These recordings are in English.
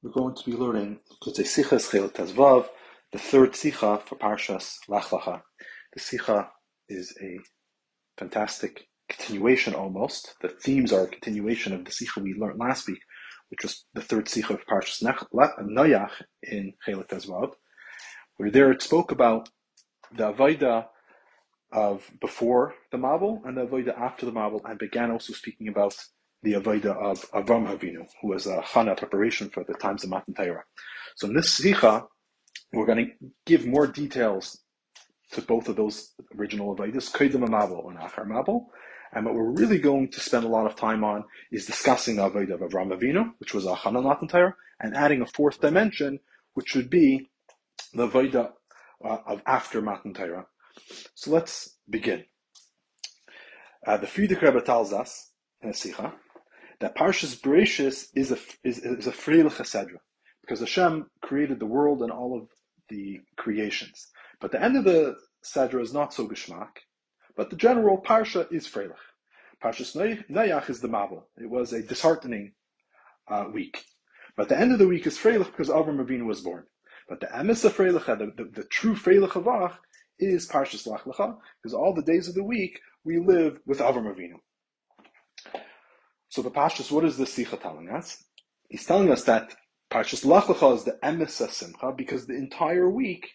We're going to be learning Kutei Sichas the third Sicha for Parshas Lech Lecha. The Sicha is a fantastic continuation almost. The themes are a continuation of the Sicha we learned last week, which was the third Sicha of Parshas Noach in Chelik Tezvav, where there it spoke about the Avodah of before the Mabul and the Avodah after the Mabul, and began also speaking about the Avodah of Avram Avinu, who was a Chana preparation for the times of Matan Torah. So in this Sicha, we're going to give more details to both of those original Avodas, Kodim Mabul and Achar Mabul. And what we're really going to spend a lot of time on is discussing the Avodah of Avram Avinu, which was a Chana Matan Torah, and adding a fourth dimension, which would be the Avodah uh, of after Matan Torah. So let's begin. Uh, the Frierdiker Rebbe tells us in a Sicha that Parshas Bereshis is a is, is a Freilich Hasedra, because Hashem created the world and all of the creations. But the end of the Sedra is not so geschmack, but the general Parsha is Freilich. Parshas Noach is the Mabul. It was a disheartening uh, week. But the end of the week is Freilich because Avram Avinu was born. But the Emes of Freilich, the, the, the true Freilich of Ach, is Parshas Lech Lecha, because all the days of the week we live with Avram Avinu. So the Pashtus, what is the Sicha telling us? He's telling us that Parshas Lach is the Emesa Simcha because the entire week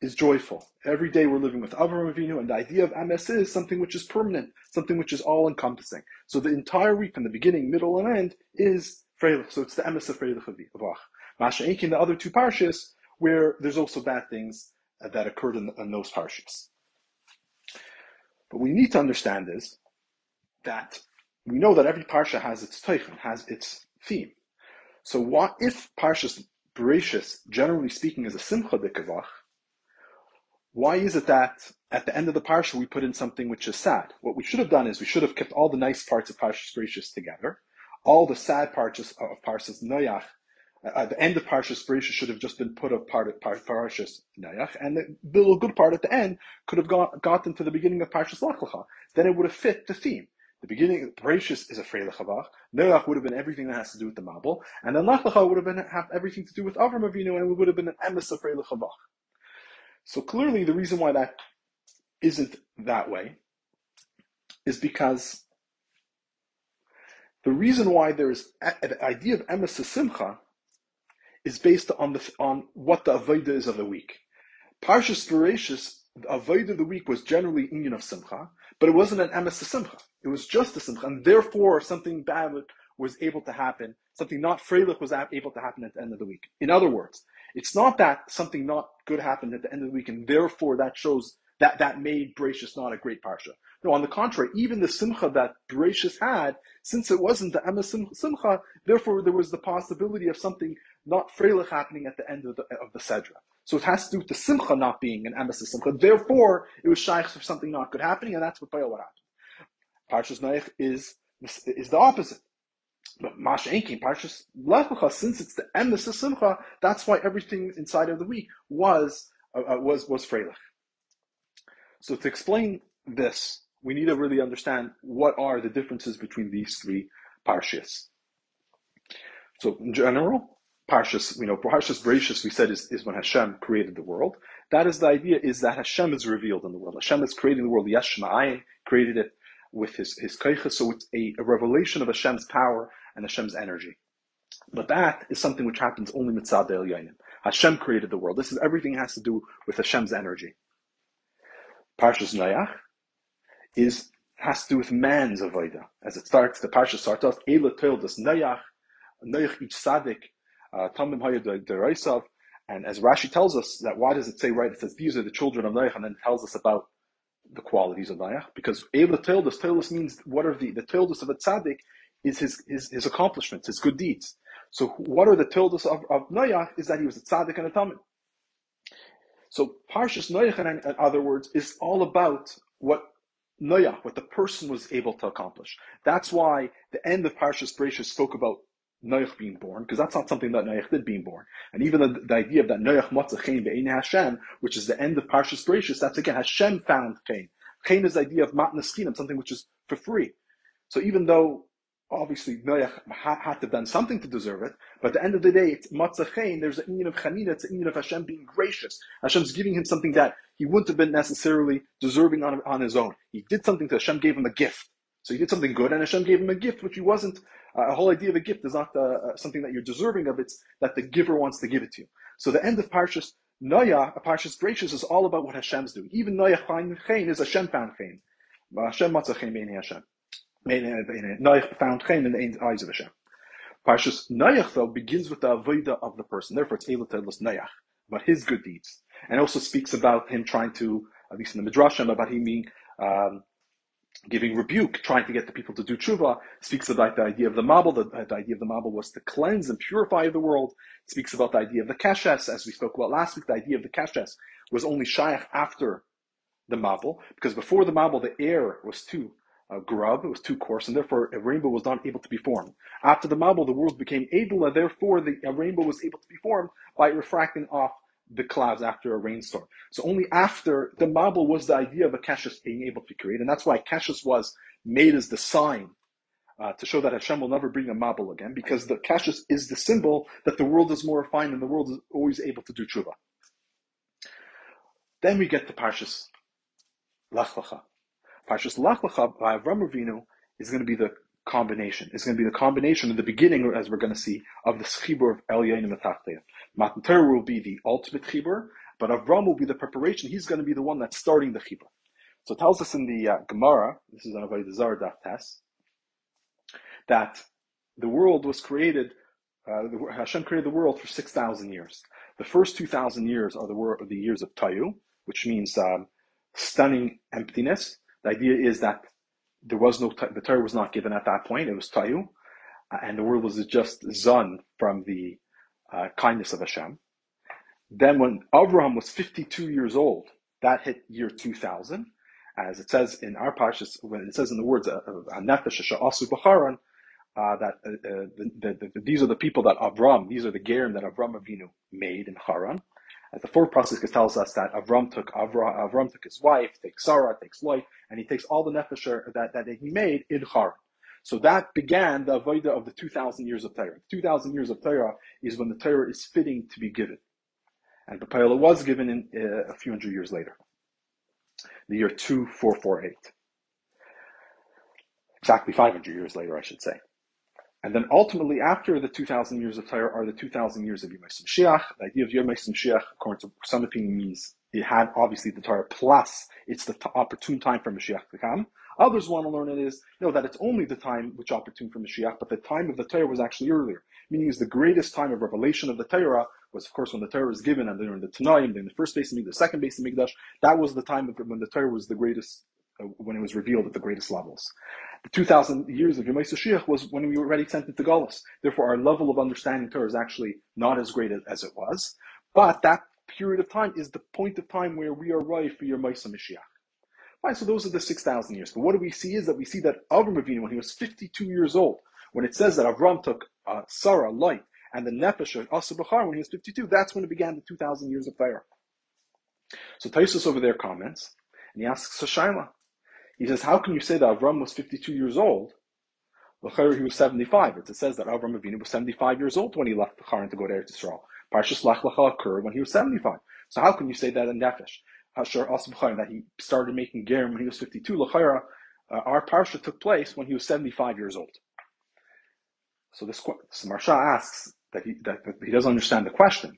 is joyful. Every day we're living with Avram Avinu, and the idea of Emes is something which is permanent, something which is all encompassing. So the entire week, from the beginning, middle, and end, is Freilich. So it's the Emes of Freilich of Ach. Masha Enkin, the other two Parshas, where there's also bad things that occurred in, in those Parshas. But we need to understand is that we know that every parsha has its teichen, has its theme. So what if Parshas Bereshis, generally speaking, is a simcha dekavach? Why is it that at the end of the parsha we put in something which is sad? What we should have done is we should have kept all the nice parts of Parshas Bereshis together, all the sad parts of Parshas Noach. Uh, at the end of Parshas Bereshis should have just been put of part of Parshas Noach, and the little good part at the end could have got, gotten to the beginning of Parshas Lach Then it would have fit the theme. The beginning, Bereshis is a Freilich Havach. Noach would have been everything that has to do with the Mabul, and then Lach would have been have everything to do with Avram Avinu, and it would have been an emes of Freilich Havach. So clearly, the reason why that isn't that way is because the reason why there's the idea of emes simcha is based on the on what the avodah is of the week. Parshas Bereshis, the avodah of the week was generally union of simcha, but it wasn't an emes simcha. It was just a simcha, and therefore something bad was able to happen. Something not freilich was able to happen at the end of the week. In other words, it's not that something not good happened at the end of the week, and therefore that shows that that made Bereshis not a great parsha. No, on the contrary, even the simcha that Bereshis had, since it wasn't the emes simcha, therefore there was the possibility of something not freilich happening at the end of the, of the sedra. So it has to do with the simcha not being an emes simcha. Therefore, it was shaykh for something not good happening, and that's what what happened. Parshas Noach is is the opposite. But Mash Enkin, Parshas Lech Lecha, since it's the emes simcha, that's why everything inside of the week was uh, uh, was was freilich. So to explain this, we need to really understand what are the differences between these three parshas. So in general, Parshas, you know, Parshas Bereshis, we said, is, is when Hashem created the world. That is the idea, is that Hashem is revealed in the world. Hashem is creating the world. Yesh created it with his, his kaicha, so it's a, a, revelation of Hashem's power and Hashem's energy. But that is something which happens only mitzad el. Hashem created the world. This is everything has to do with Hashem's energy. Parshas Noach is has to do with man's avodah. As it starts, the Parsha starts off, Eila Toildas Noach, Noach each tzaddik, Uh, tamim Hayad and as Rashi tells us that why does it say right? It says these are the children of Noach, and then tells us about the qualities of Noach. Because Eila Toildas, Toildas means what are the the Toildas of a tzaddik is his, his his accomplishments, his good deeds. So what are the Toildas of, of Noach? Is that he was a tzaddik and a tamim. So Parshas Noach, in other words, is all about what Noach, what the person was able to accomplish. That's why the end of Parshas Bereshit spoke about Noach being born, because that's not something that Noach did being born. And even the, the idea of that Noach matzah chen Hashem, which is the end of Parshas Bereshis, that's again Hashem found chen. Chen is the idea of matnas something which is for free. So even though obviously Noach had, to have done something to deserve it, but at the end of the day, it's matzachein, there's an union of chanina, it's an union of Hashem being gracious. Hashem's giving him something that he wouldn't have been necessarily deserving on, on his own. He did something to Hashem, gave him a gift. So he did something good, and Hashem gave him a gift, which he wasn't. Uh, a whole idea of a gift is not uh, uh, something that you're deserving of, it's that the giver wants to give it to you. So the end of Parshas Noah, Parshas Gracious, is all about what Hashem's doing. Even Noah Chain is Hashem found Chain. Hashem matzachein Hashem. Noach found Chaim in the eyes of Hashem. Parshas Noach though begins with the avodah of the person. Therefore, it's Eilat Noach, about his good deeds, and also speaks about him trying to, at least in the midrashim, about him being um, giving rebuke, trying to get the people to do tshuva. Speaks about the idea of the mabul. The, the, idea of the mabul was to cleanse and purify the world. It Speaks about the idea of the kashes, as we spoke about last week. The idea of the kashes was only shaykh after the mabul, because before the mabul, the air was too uh, grub, it was too coarse, and therefore a rainbow was not able to be formed. After the Mabul, the world became and therefore the, a rainbow was able to be formed by refracting off the clouds after a rainstorm. So only after the Mabul was the idea of a Kashus being able to create, and that's why Kashus was made as the sign uh, to show that Hashem will never bring a Mabul again, because the Kashus is the symbol that the world is more refined and the world is always able to do tshuva. Then we get to Parshas Lech Lecha. Parshas Lech by Avram Avinu is going to be the combination. It's going to be the combination in the beginning, as we're going to see, of the chibur of Elyain and Metachteya. Matan Torah will be the ultimate chibur, but Avram will be the preparation. He's going to be the one that's starting the chibur. So it tells us in the uh, Gemara, this is on Avodah Zarah Daf that the world was created, uh, Hashem created the world for 6,000 years. The first 2,000 years are the, the years of Tayu, which means um, stunning emptiness. The idea is that there was no, the Torah was not given at that point. It was Tayu. Uh, and the world was just Zun from the uh, kindness of Hashem. Then when Abraham was 52 years old, that hit year 2000. As it says in our Pashas, when it says in the words, Nefesh Asu Bacharan, uh, that uh, uh, the, the, the, these are the people that Avram, these are the Gerim that Avram Avinu made in Haran. The fourth process tells us that Avram took Avram, Avram took his wife, takes Sarah, takes Lot, and he takes all the nefesh that, that he made in Haran. So that began the avodah of the 2,000 years of Torah. 2,000 years of Torah is when the Torah is fitting to be given. And the Payala was given in uh, a few hundred years later. The year 2448. Exactly 500 years later, I should say. And then ultimately, after the 2,000 years of Torah are the 2,000 years of Yom Mashiach. The idea of Yom Mashiach, according to some opinion, means it had obviously the Torah plus it's the t- opportune time for Mashiach to come. Others want to learn it is, know, that it's only the time which opportune for Mashiach, but the time of the Torah was actually earlier. Meaning is the greatest time of revelation of the Torah was, of course, when the Torah was given, and then in the Tanaim, then the first base of the second base of Mikdash. That was the time of, when the Torah was the greatest, when it was revealed at the greatest levels. The 2,000 years of Yom Shiach was when we were already sent into Galus. Therefore, our level of understanding Torah is actually not as great as it was. But that period of time is the point of time where we are right for Maisa Mashiach. Fine, so those are the 6,000 years. But what do we see is that we see that Avram Avinu, when he was 52 years old, when it says that Avram took uh, Sarah, light, and the Nefesh of Asa Bachar when he was 52, that's when it began the 2,000 years of fire. So Tosfos over there comments, and he asks Sashaila, he says, how can you say that Avram was 52 years old? He was 75. It says that Avram Avinu was 75 years old when he left the Haran to go to Eretz Yisrael. Parshas Lech Lecha occurred when he was 75. So how can you say that in Nefesh? Hashar Asbachayim, that he started making Gerim when he was 52. Lachayra, uh, our Parsha took place when he was 75 years old. So this, so Maharsha asks that he, that, that he doesn't understand the question.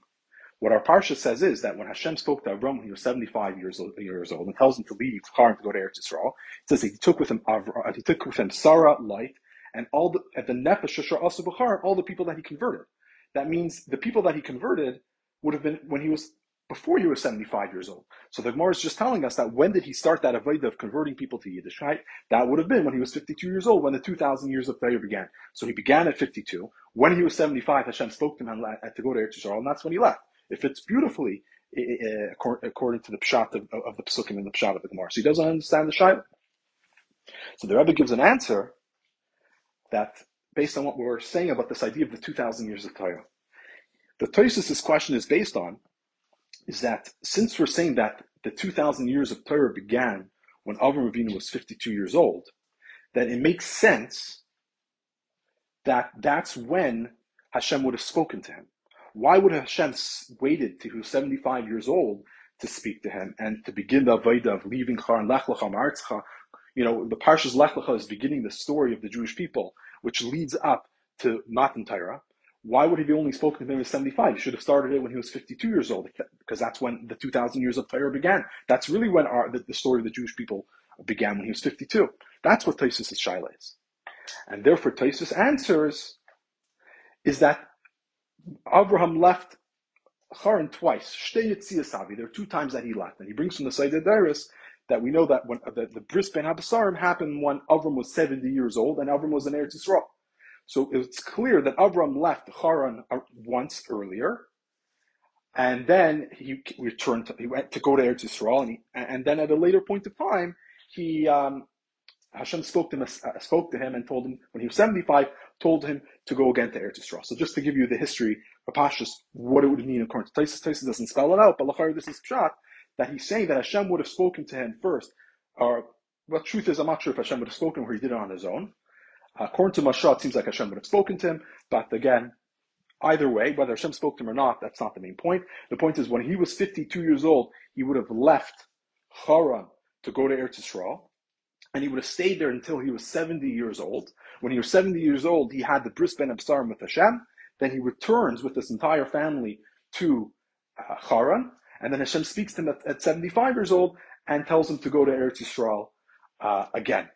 What our parsha says is that when Hashem spoke to Avram when he was 75 years old, years old and tells him to leave Haran to go to Eretz Yisrael, it says he took with him Avra, uh, he took with him Sarah, light, and all the at the nefesh also Bachar, all the people that he converted. That means the people that he converted would have been when he was before he was 75 years old. So the Gemara is just telling us that when did he start that avodah of converting people to Yiddishkeit? That would have been when he was 52 years old, when the 2,000 years of Torah began. So he began at 52. When he was 75, Hashem spoke to him to go to Eretz Yisrael, and that's when he left. It fits beautifully uh, according to the pshat of, of the psukim and the pshat of the Gemara. So he doesn't understand the shaila. So the Rebbe gives an answer that, based on what we're saying about this idea of the 2,000 years of Torah, the Tosfos' question is based on is that since we're saying that the 2,000 years of Torah began when Avram Avinu was 52 years old, that it makes sense that that's when Hashem would have spoken to him. Why would Hashem waited till he was 75 years old to speak to him and to begin the Avodah of leaving Char and Lech Lecha Martzcha? You know, the Parshas Lech Lecha is beginning the story of the Jewish people, which leads up to Matan Torah. Why would he be only spoken to him at 75? He should have started it when he was 52 years old, because that's when the 2,000 years of Torah began. That's really when our, the, the, story of the Jewish people began when he was 52. That's what Tosfos' Shaila is. And therefore, Tosfos answers is that Abraham left Haran twice. There are two times that he left. And he brings from the of Darius that we know that when the, the Bris Ben Abasarim happened when Avram was 70 years old and Avram was in Eretz Yisrael. So it's clear that Avram left Haran uh, once earlier, and then he returned. To, he went to go to Eretz Yisrael, and, he, and then at a later point of time, he um, Hashem spoke to him, uh, spoke to him, and told him when he was seventy-five, told him to go again to Eretz Yisrael. So just to give you the history of Pashas, what it would mean according to Tosfos, Tosfos doesn't spell it out, but Lachar, this is shot that he's saying that Hashem would have spoken to him first. Or what truth is, I'm not sure if Hashem would have spoken or he did it on his own. According to Maharsha, it seems like Hashem would have spoken to him, but again, either way, whether Hashem spoke to him or not, that's not the main point. The point is when he was 52 years old, he would have left Haran to go to Eretz Yisrael, and he would have stayed there until he was 70 years old. When he was 70 years old, he had the Bris Ben Absarim with Hashem. Then he returns with his entire family to uh, Haran, and then Hashem speaks to him at, at, 75 years old and tells him to go to Eretz Yisrael uh, again.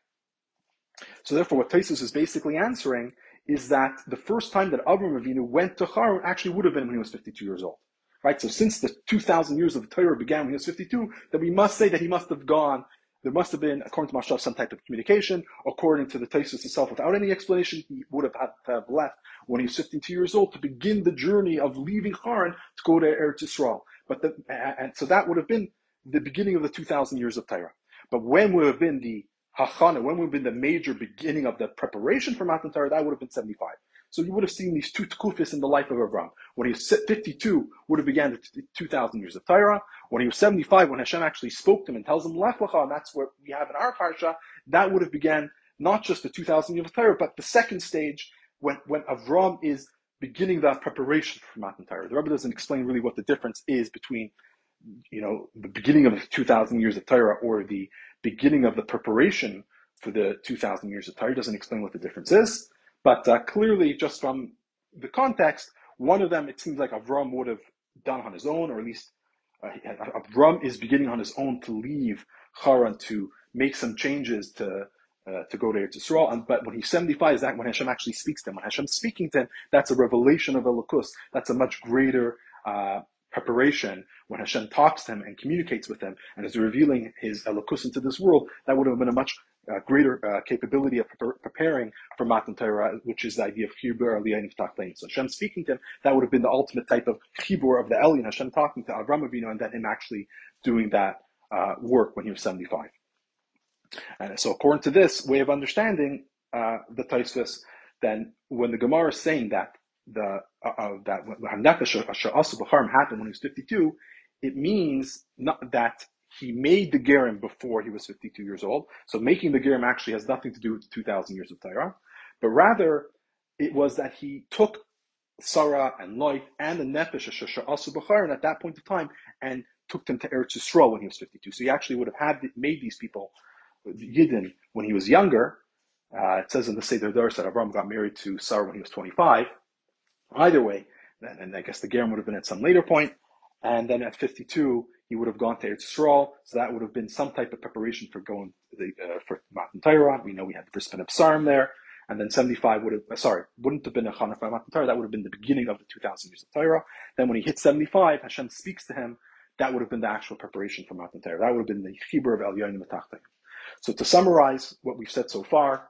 So therefore, what Tosfos is basically answering is that the first time that Avram Avinu went to Haran actually would have been when he was 52 years old. Right? So since the 2,000 years of the Torah began when he was 52, then we must say that he must have gone, there must have been, according to Maharsha, some type of communication. According to the Tosfos itself, without any explanation, he would have had to have left when he was 52 years old to begin the journey of leaving Haran to go to Eretz Yisrael. But the, and so that would have been the beginning of the 2,000 years of Torah. But when would have been the hachana, when would have been the major beginning of the preparation for Matan Torah, that would have been 75. So you would have seen these two tkufis in the life of Avram. When he was 52, would have began the 2,000 years of Torah. When he was 75, when Hashem actually spoke to him and tells him Lech Lecha, and that's what we have in our parsha, that would have began not just the 2,000 years of Torah, but the second stage when, when Avram is beginning that preparation for Matan Torah. The Rebbe doesn't explain really what the difference is between, you know, the beginning of the 2,000 years of Torah or the beginning of the preparation for the 2,000 years of Torah. doesn't explain what the difference is, but uh, clearly, just from the context, one of them it seems like Avram would have done on his own, or at least uh, Avram is beginning on his own to leave Haran to make some changes to uh, to go there to Eretz Yisrael. And, but when he's 75, is that when Hashem actually speaks to him. When Hashem's speaking to him, that's a revelation of Elokus. That's a much greater uh, preparation, when Hashem talks to him and communicates with him and is revealing his elokus into this world, that would have been a much uh, greater uh, capability of pre- preparing for Matan Torah, which is the idea of Chibur Aliyin Tachlain. So Hashem speaking to him, that would have been the ultimate type of Chibur of the Elyon, Hashem talking to Avram Avinu and then him actually doing that uh, work when he was 75. And so according to this way of understanding uh, the Tosfos, then when the Gemara is saying that the uh, uh that nefesh happened when he was 52, it means not that he made the gerim before he was 52 years old. So making the gerim actually has nothing to do with 2,000 years of Torah, but rather it was that he took Sarah and Loit and the nefesh asu b'charim at that point of time and took them to Eretz Yisrael when he was 52. So he actually would have had made these people Yidden when he was younger. Uh, it says in the Seder Dars that Avram got married to Sarah when he was 25. Either way, and I guess the Gerim would have been at some later point, and then at 52, he would have gone to Eretz Yisrael, so that would have been some type of preparation for going the, uh, for Matan Torah. We know we had the Bris Ben Absarim there, and then 75 would have, uh, sorry, wouldn't have been a Chanukah Matan Torah, that would have been the beginning of the 2,000 years of Torah. Then when he hit 75, Hashem speaks to him, that would have been the actual preparation for Matan Torah. That would have been the Chibur of El Yonim So to summarize what we've said so far,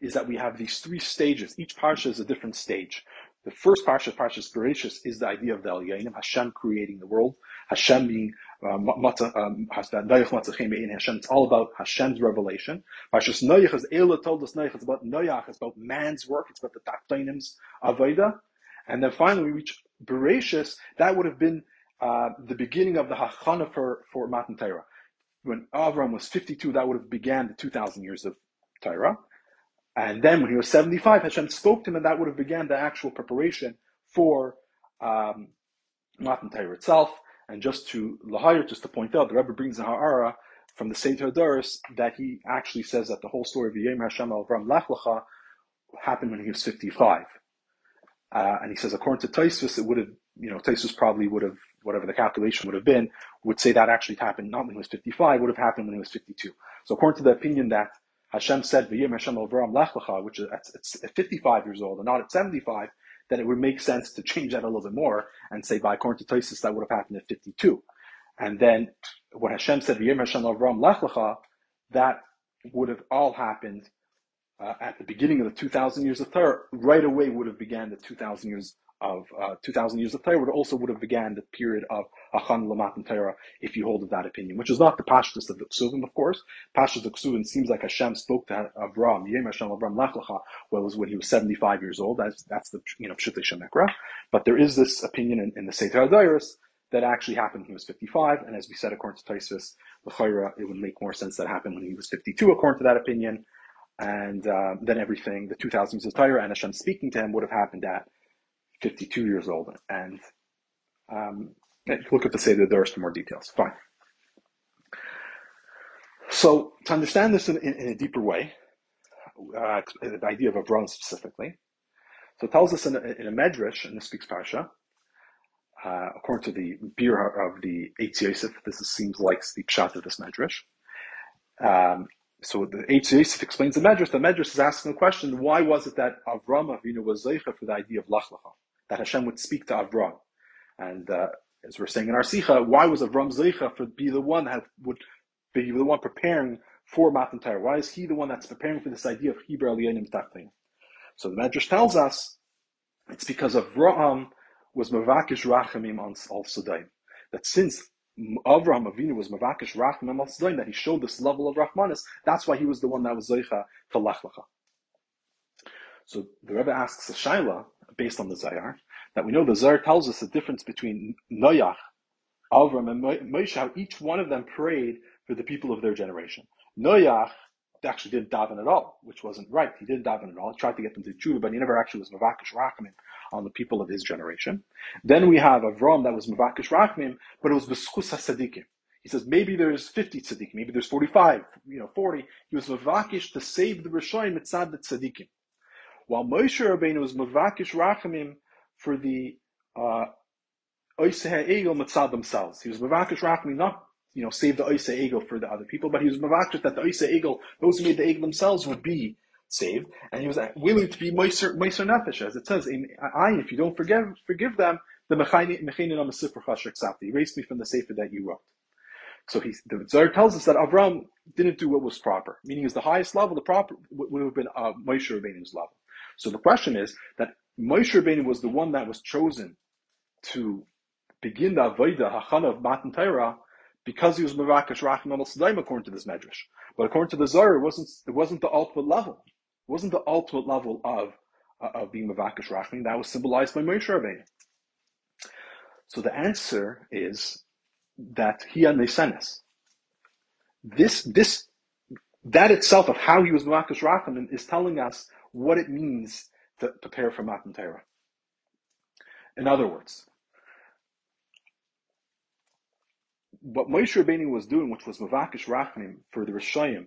is that we have these three stages. Each parsha is a different stage. The first parsha, Parshas Bereshis, is the idea of the Elyonim, Hashem creating the world, Hashem being uh, um, Hashem. It's all about Hashem's revelation. Parshas Noach is Ela told us Noach. It's about Noach. It's about man's work. It's about the Tachtonim's Avodah. And then finally we reach Bereshis. That would have been uh, the beginning of the Hachana for, for Matan Torah. When Avram was 52, that would have began the 2,000 years of Torah. And then when he was 75, Hashem spoke to him, and that would have began the actual preparation for um, Matan Torah itself. And just to Lahir, just to point out, the Rebbe brings a Ha'ara from the Seder Doris that he actually says that the whole story of Yom Hashem al Avram Lech happened when he was 55. Uh, and he says, according to Tosfos, it would have, you know, Tosfos probably would have, whatever the calculation would have been, would say that actually happened not when he was 55, would have happened when he was 52. So according to the opinion that Hashem said, V'yim Hashem Avram Lech which is at 55 years old and not at 75, then it would make sense to change that a little bit more and say, by according to Tosfos, that would have happened at 52. And then when Hashem said, V'yim Hashem Avram Lech that would have all happened uh, at the beginning of the 2,000 years of Torah, right away would have began the 2,000 years of uh, 2,000 years of Torah, would also would have began the period of Achan Lamat Torah, if you hold of that opinion, which is not the Pashtus of the Ksuvim, of course. Pashtus of Ksuvim seems like Hashem spoke to Avram, Yem Hashem Avram Lachlecha, well, was when he was 75 years old. That's, that's the, you know, Pshutei Shemekra. But there is this opinion in, in the Sefer Adairis that actually happened when he was 55, and as we said, according to Tosfos, the it would make more sense that happened when he was 52, according to that opinion and uh, then everything, the 2000 years of Torah and Hashem speaking to him would have happened at 52 years old. And um, look at the Seder Doris for more details. Fine. So to understand this in, in, in a deeper way, uh, the idea of Avram specifically, so it tells us in a, in a Medrash, in the Speaks Parsha, uh, according to the beer of the Eitz Yosef, this is, seems like the pshat of this Medrash. Um, so the Eitz Yosef explains the Medrash. The Medrash is asking the question: Why was it that Avram Avinu was zeicha for the idea of lachlacha? That Hashem would speak to Avram, and uh, as we're saying in our Sicha, why was Avram zeicha for be the one that would be the one preparing for Matan Torah? Why is he the one that's preparing for this idea of chibur Aliyanim Tachtin? So the Medrash tells us it's because Avram was Mavakish Rachamim on Al Sudaim. That since Avraham Avinu was Mavakish Rachamim al Sudaim, that he showed this level of Rahmanis. That's why he was the one that was Zoicha to Lechlecha. So the Rebbe asks a Shaila, based on the Zohar, that we know the Zohar tells us the difference between Noach, Avram, and Moshe, how each one of them prayed for the people of their generation. Noach actually didn't daven at all, which wasn't right. He didn't daven at all. He tried to get them to Judah, but he never actually was Mavakish Rachman on the people of his generation. Then we have Avram that was Mavakish Rachmim, but it was B'schus HaSadikim. He says maybe there's 50 tzaddikim, maybe there's 45, you know, 40. He was mavakish to save the Rishayim mitzad the tzaddikim. While Moshe Rabbeinu was mavakish rachamim for the uh, Oiseh Egel themselves. He was mavakish rachamim not, you know, save the Oiseh Egel for the other people, but he was mavakish that the Oiseh Egel, those who made the Egel themselves would be saved, and he was willing to be Meiser Nefesh, as it says, I, if you don't forgive forgive them, the Mechainin on the erase me from the Sefer that you wrote. So he, the Zohar tells us that Avram didn't do what was proper, meaning is the highest level, the proper would have been uh, Moshe Rabbeinu's level. So the question is that Moshe Rabbeinu was the one that was chosen to begin the Avodah Hachana of Matan Torah because he was Mavakish Rachman al according to this Medrash. But according to the Zohar, it wasn't, it wasn't the ultimate level It wasn't the ultimate level of uh, of being Mavakish Rachmin. That was symbolized by Moshe Rabbeinu. So the answer is that he and they Nesenes. This this that itself of how he was Mavakish Rachmin is telling us what it means to prepare for Matan Torah. In other words, what Moshe Rabbeinu was doing, which was Mavakish Rachmin for the Rishayim,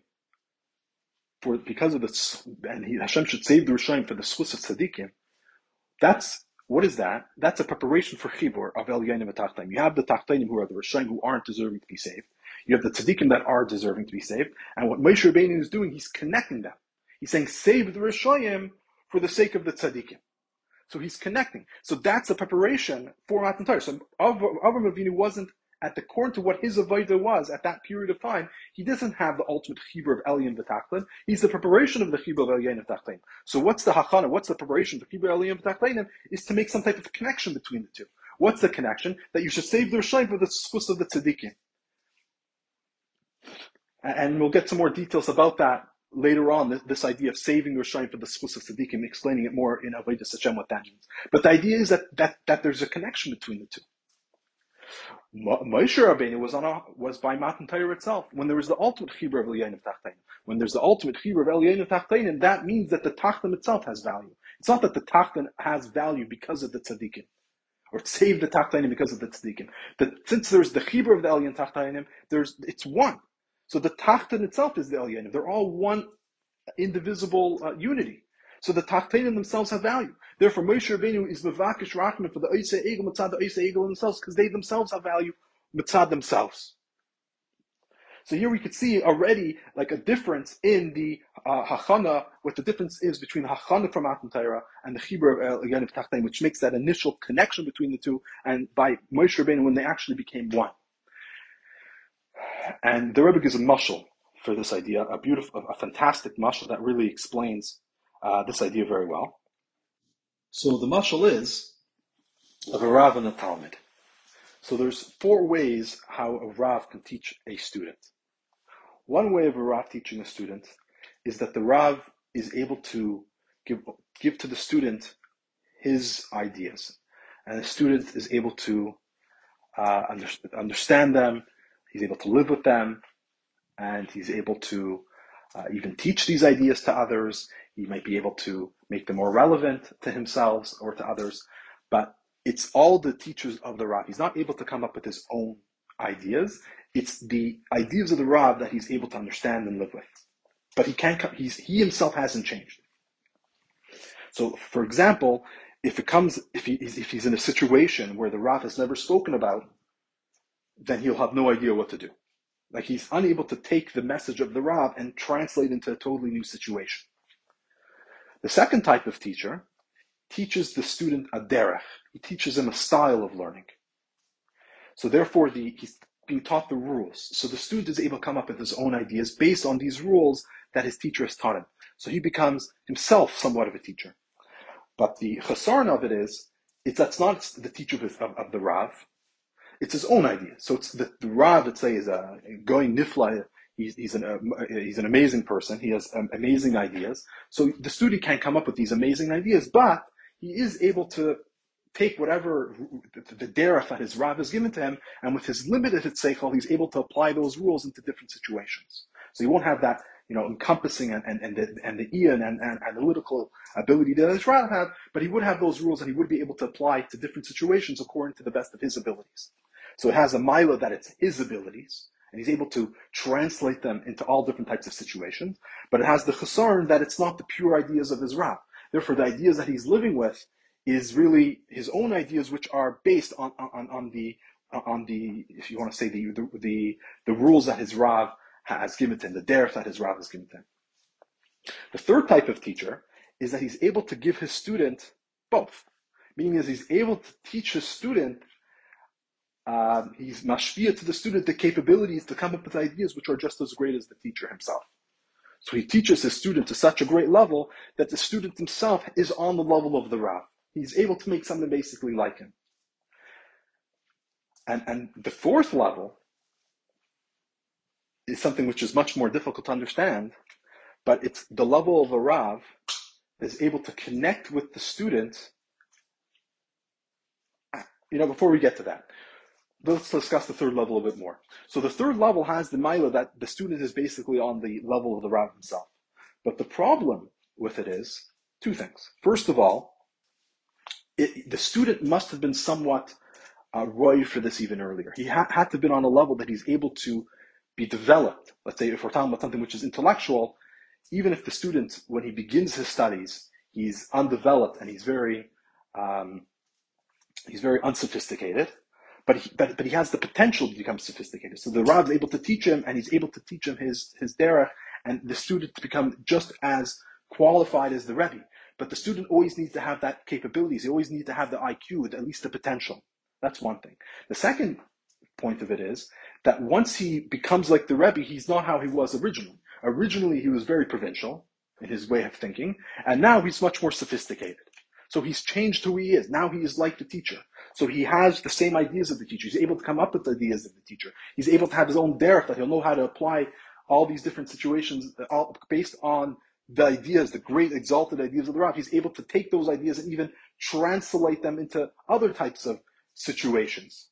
for because of the and he, Hashem should save the Rishayim for the Schus of Tzaddikim. That's what is that? That's a preparation for Chibur of Elyanim and You have the Tachtainim who are the Rishayim who aren't deserving to be saved. You have the Tzaddikim that are deserving to be saved. And what Moshe Rabbeinu is doing, he's connecting them. He's saying, save the Rishayim for the sake of the Tzaddikim. So he's connecting. So that's the preparation for Matan Torah. So Avram Avinu wasn't at the core to what his avodah was at that period of time, he doesn't have the ultimate chibur of Elyon v'tachlin. He's the preparation of the chibur of Elyon v'tachlin. So what's the hachana? What's the preparation for chibur Elyon v'tachlin? Is to make some type of connection between the two. What's the connection? That you should save the Rishayim for the schus of the tzaddikim. And we'll get some more details about that later on, this, idea of saving Rishayim for the schus of tzaddikim, explaining it more in Avodah Hashem what that means. But the idea is that, that, that there's a connection between the two. Moshe Rabbeinu was on a, was by Matan Torah itself. When there was the ultimate chibur of Elyanim Tachtainim, when there's the ultimate chibur of Elyanim Tachtainim, that means that the Tachtim itself has value. It's not that the Tachtim has value because of the tzaddikim, or save the Tachtainim because of the tzaddikim. That since there's the chibur of the Elyanim Tachtainim, there's it's one. So the Tachtin itself is the Elyanim. They're all one indivisible uh, unity. So the Tachtenim themselves have value. Therefore, Moshe Rabbeinu is Mavakish Rachman for the Oisei Egel Mitzad the Oisei Egel themselves because they themselves have value Mitzad themselves. So here we could see already like a difference in the uh, hachana, what the difference is between the hachana from Matan Torah and the chibur of Tachtenim, which makes that initial connection between the two, and by Moshe Rabbeinu when they actually became one. And the Rebbe gives a mushal for this idea, a beautiful, a fantastic mushal that really explains uh, this idea very well. So the mashal is of a Rav and a Talmud. So there's four ways how a Rav can teach a student. One way of a Rav teaching a student is that the Rav is able to give, give to the student his ideas. And the student is able to uh, under, understand them, he's able to live with them, and he's able to uh, even teach these ideas to others. He might be able to make them more relevant to himself or to others, but it's all the teachers of the Rav. He's not able to come up with his own ideas. It's the ideas of the Rav that he's able to understand and live with. But he can't. He's, he himself hasn't changed. So, for example, if it comes, if, he, if he's in a situation where the Rav has never spoken about, then he'll have no idea what to do. Like he's unable to take the message of the Rav and translate into a totally new situation. The second type of teacher teaches the student a derech. He teaches him a style of learning. So therefore, the, he's being taught the rules. So the student is able to come up with his own ideas based on these rules that his teacher has taught him. So he becomes himself somewhat of a teacher. But the chasarn of it is, it's that's not the teacher of, of, of the Rav. It's his own idea. So it's the, the Rav, let's say, is a going nifla He's, he's, an, uh, he's an amazing person. He has um, amazing ideas. So the student can't come up with these amazing ideas, but he is able to take whatever the, the derech that his Rav has given to him, and with his limited seichel, he's able to apply those rules into different situations. So he won't have that, you know, encompassing and, and, and the, and the Ian and, and analytical ability that his Rav had, but he would have those rules and he would be able to apply to different situations according to the best of his abilities. So it has a mila that it's his abilities, and he's able to translate them into all different types of situations. But it has the chasarn that it's not the pure ideas of his Rav. Therefore, the ideas that he's living with is really his own ideas, which are based on on, on the on the if you want to say the the the, the rules that his Rav has given to him, the derech that his Rav has given to him. The third type of teacher is that he's able to give his student both, meaning that he's able to teach his student um, he's mashpia to the student the capabilities to come up with ideas which are just as great as the teacher himself. So he teaches his student to such a great level that the student himself is on the level of the Rav. He's able to make something basically like him. And, and the fourth level is something which is much more difficult to understand, but it's the level of a Rav is able to connect with the student. You know, before we get to that, let's discuss the third level a bit more. So the third level has the mila that the student is basically on the level of the Rav himself. But the problem with it is two things. First of all, it, the student must have been somewhat uh, roy for this even earlier. He ha- had to have been on a level that he's able to be developed. Let's say if we're talking about something which is intellectual, even if the student, when he begins his studies, he's undeveloped and he's very, um, he's very unsophisticated but he, but, but he has the potential to become sophisticated. So the Rav is able to teach him, and he's able to teach him his his derech, and the student to become just as qualified as the Rebbe. But the student always needs to have that capabilities. He always needs to have the IQ, at least the potential. That's one thing. The second point of it is that once he becomes like the Rebbe, he's not how he was originally. Originally, he was very provincial in his way of thinking, and now he's much more sophisticated. So he's changed who he is. Now he is like the teacher. So he has the same ideas of the teacher. He's able to come up with the ideas of the teacher. He's able to have his own derech that he'll know how to apply all these different situations uh, all based on the ideas, the great exalted ideas of the Rav. He's able to take those ideas and even translate them into other types of situations.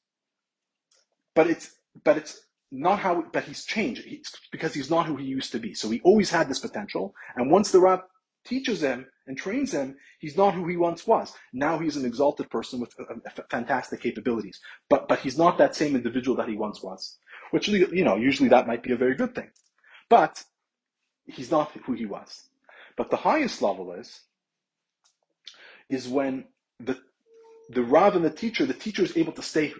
but it's but it's not how but he's changed because he's not who he used to be. So he always had this potential, and once the Rav teaches him and trains him, he's not who he once was. Now he's an exalted person with uh, uh, fantastic capabilities, but but he's not that same individual that he once was. Which you know usually that might be a very good thing, but he's not who he was. But the highest level is is when the the Rav and the teacher, the teacher is able to stay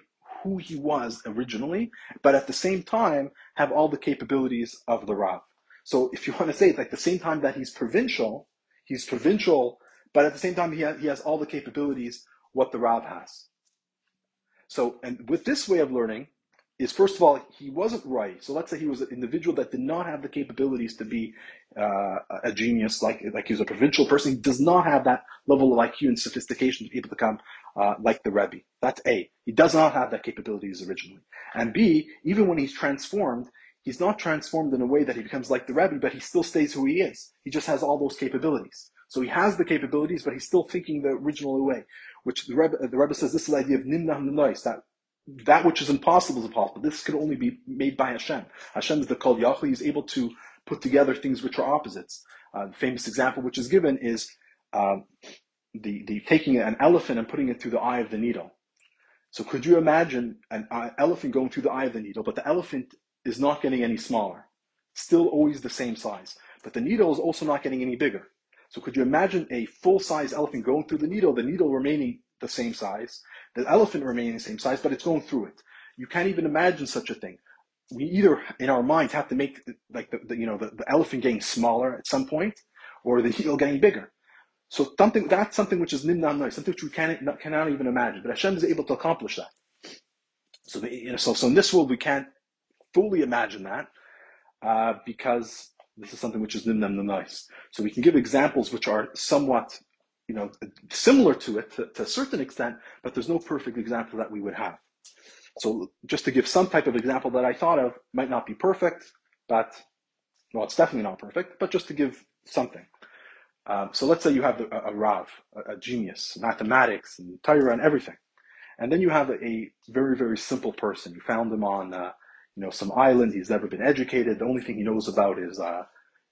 who he was originally, but at the same time have all the capabilities of the Rav. So if you want to say it, like the same time that he's provincial, he's provincial, but at the same time he has, he has all the capabilities what the Rav has. So, and with this way of learning, is first of all, he wasn't right. So let's say he was an individual that did not have the capabilities to be uh, a genius, like like he was a provincial person. He does not have that level of IQ and sophistication to be able to come uh, like the Rebbe. That's A. He does not have that capabilities originally. And B, even when he's transformed, he's not transformed in a way that he becomes like the Rebbe, but he still stays who he is. He just has all those capabilities. So he has the capabilities, but he's still thinking the original way, which the Rebbe, the Rebbe says this is the idea of nimna nois, that that which is impossible is possible. This could only be made by Hashem. Hashem is the Kol Yachli. He's able to put together things which are opposites. Uh, the famous example which is given is um, the, the taking an elephant and putting it through the eye of the needle. So could you imagine an uh, elephant going through the eye of the needle, but the elephant is not getting any smaller, still always the same size, but the needle is also not getting any bigger. So could you imagine a full-size elephant going through the needle, the needle remaining the same size, the elephant remaining the same size, but it's going through it. You can't even imagine such a thing. We either in our minds have to make like the, the you know the, the elephant getting smaller at some point, or the needle getting bigger. So something that's something which is nimna nois, something which we cannot cannot even imagine. But Hashem is able to accomplish that. So the, you know, so so in this world we can't fully imagine that uh, because this is something which is nimna nois. So we can give examples which are somewhat you know, similar to it to, to, a certain extent, but there's no perfect example that we would have. So just to give some type of example that I thought of, might not be perfect, but well, it's definitely not perfect, but just to give something. Um, so let's say you have a, a Rav, a, a, genius, mathematics and Torah and everything. And then you have a, a, very, very simple person. You found him on, uh, you know, some island. He's never been educated. The only thing he knows about is, uh,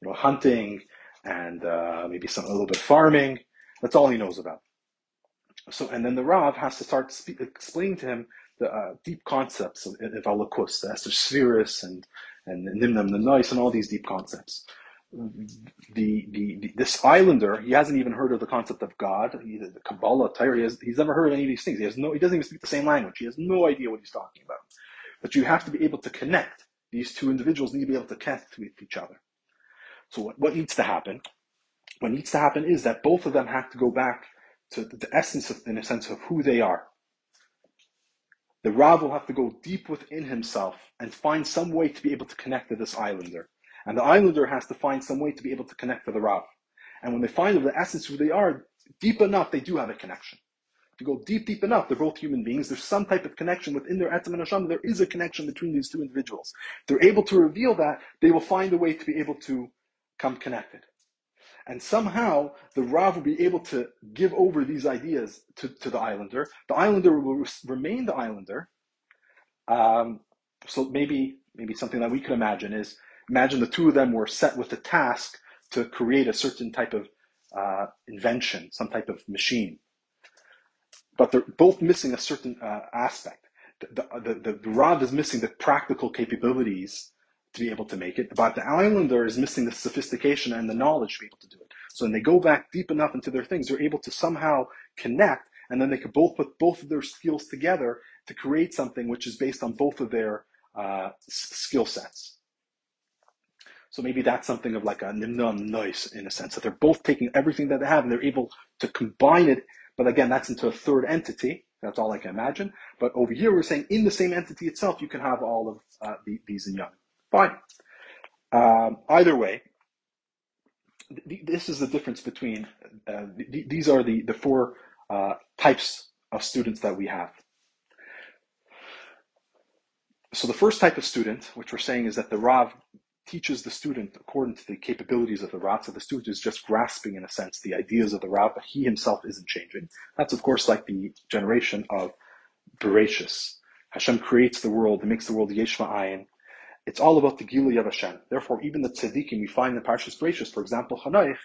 you know, hunting and uh, maybe some a little bit of farming. That's all he knows about. So, and then the Rav has to start explaining to him the uh, deep concepts of, of Elokus, the Eser Sefiros and and Nimnam the Nice and all these deep concepts. The, the, the, this islander, he hasn't even heard of the concept of God, the Kabbalah, Torah. He has, he's never heard of any of these things. He has no, he doesn't even speak the same language. He has no idea what he's talking about. But you have to be able to connect. These two individuals need to be able to connect with each other. So what, what needs to happen what needs to happen is that both of them have to go back to the essence of, in a sense, of who they are. The Rav will have to go deep within himself and find some way to be able to connect to this islander. And the islander has to find some way to be able to connect to the Rav. And when they find the essence of who they are, deep enough, they do have a connection. To go deep, deep enough, they're both human beings. There's some type of connection within their Etzem and Hashem. There is a connection between these two individuals. If They're able to reveal that. They will find a way to be able to come connected and somehow the Rav will be able to give over these ideas to, to the islander. The islander will remain the islander. Um, so maybe maybe something that we could imagine is imagine the two of them were set with a task to create a certain type of uh, invention, some type of machine, but they're both missing a certain uh, aspect. The, the, the, the Rav is missing the practical capabilities to be able to make it, but the islander is missing the sophistication and the knowledge to be able to do it. So when they go back deep enough into their things, they're able to somehow connect, and then they could both put both of their skills together to create something which is based on both of their uh, skill sets. So maybe that's something of like a nimna nois in a sense that they're both taking everything that they have and they're able to combine it. But again, that's into a third entity. That's all I can imagine. But over here, we're saying in the same entity itself, you can have all of uh, the, these and young. Fine. Um, either way, th- this is the difference between uh, th- these are the the four uh, types of students that we have. So the first type of student, which we're saying is that the Rav teaches the student according to the capabilities of the Rav. So the student is just grasping, in a sense, the ideas of the Rav, but he himself isn't changing. That's of course like the generation of Bereshis Hashem creates the world, He makes the world yesh ma'ayin. It's all about the Gilui of Hashem. Therefore, even the tzaddikim we find in Parshas Bereishis, for example, Chanoich,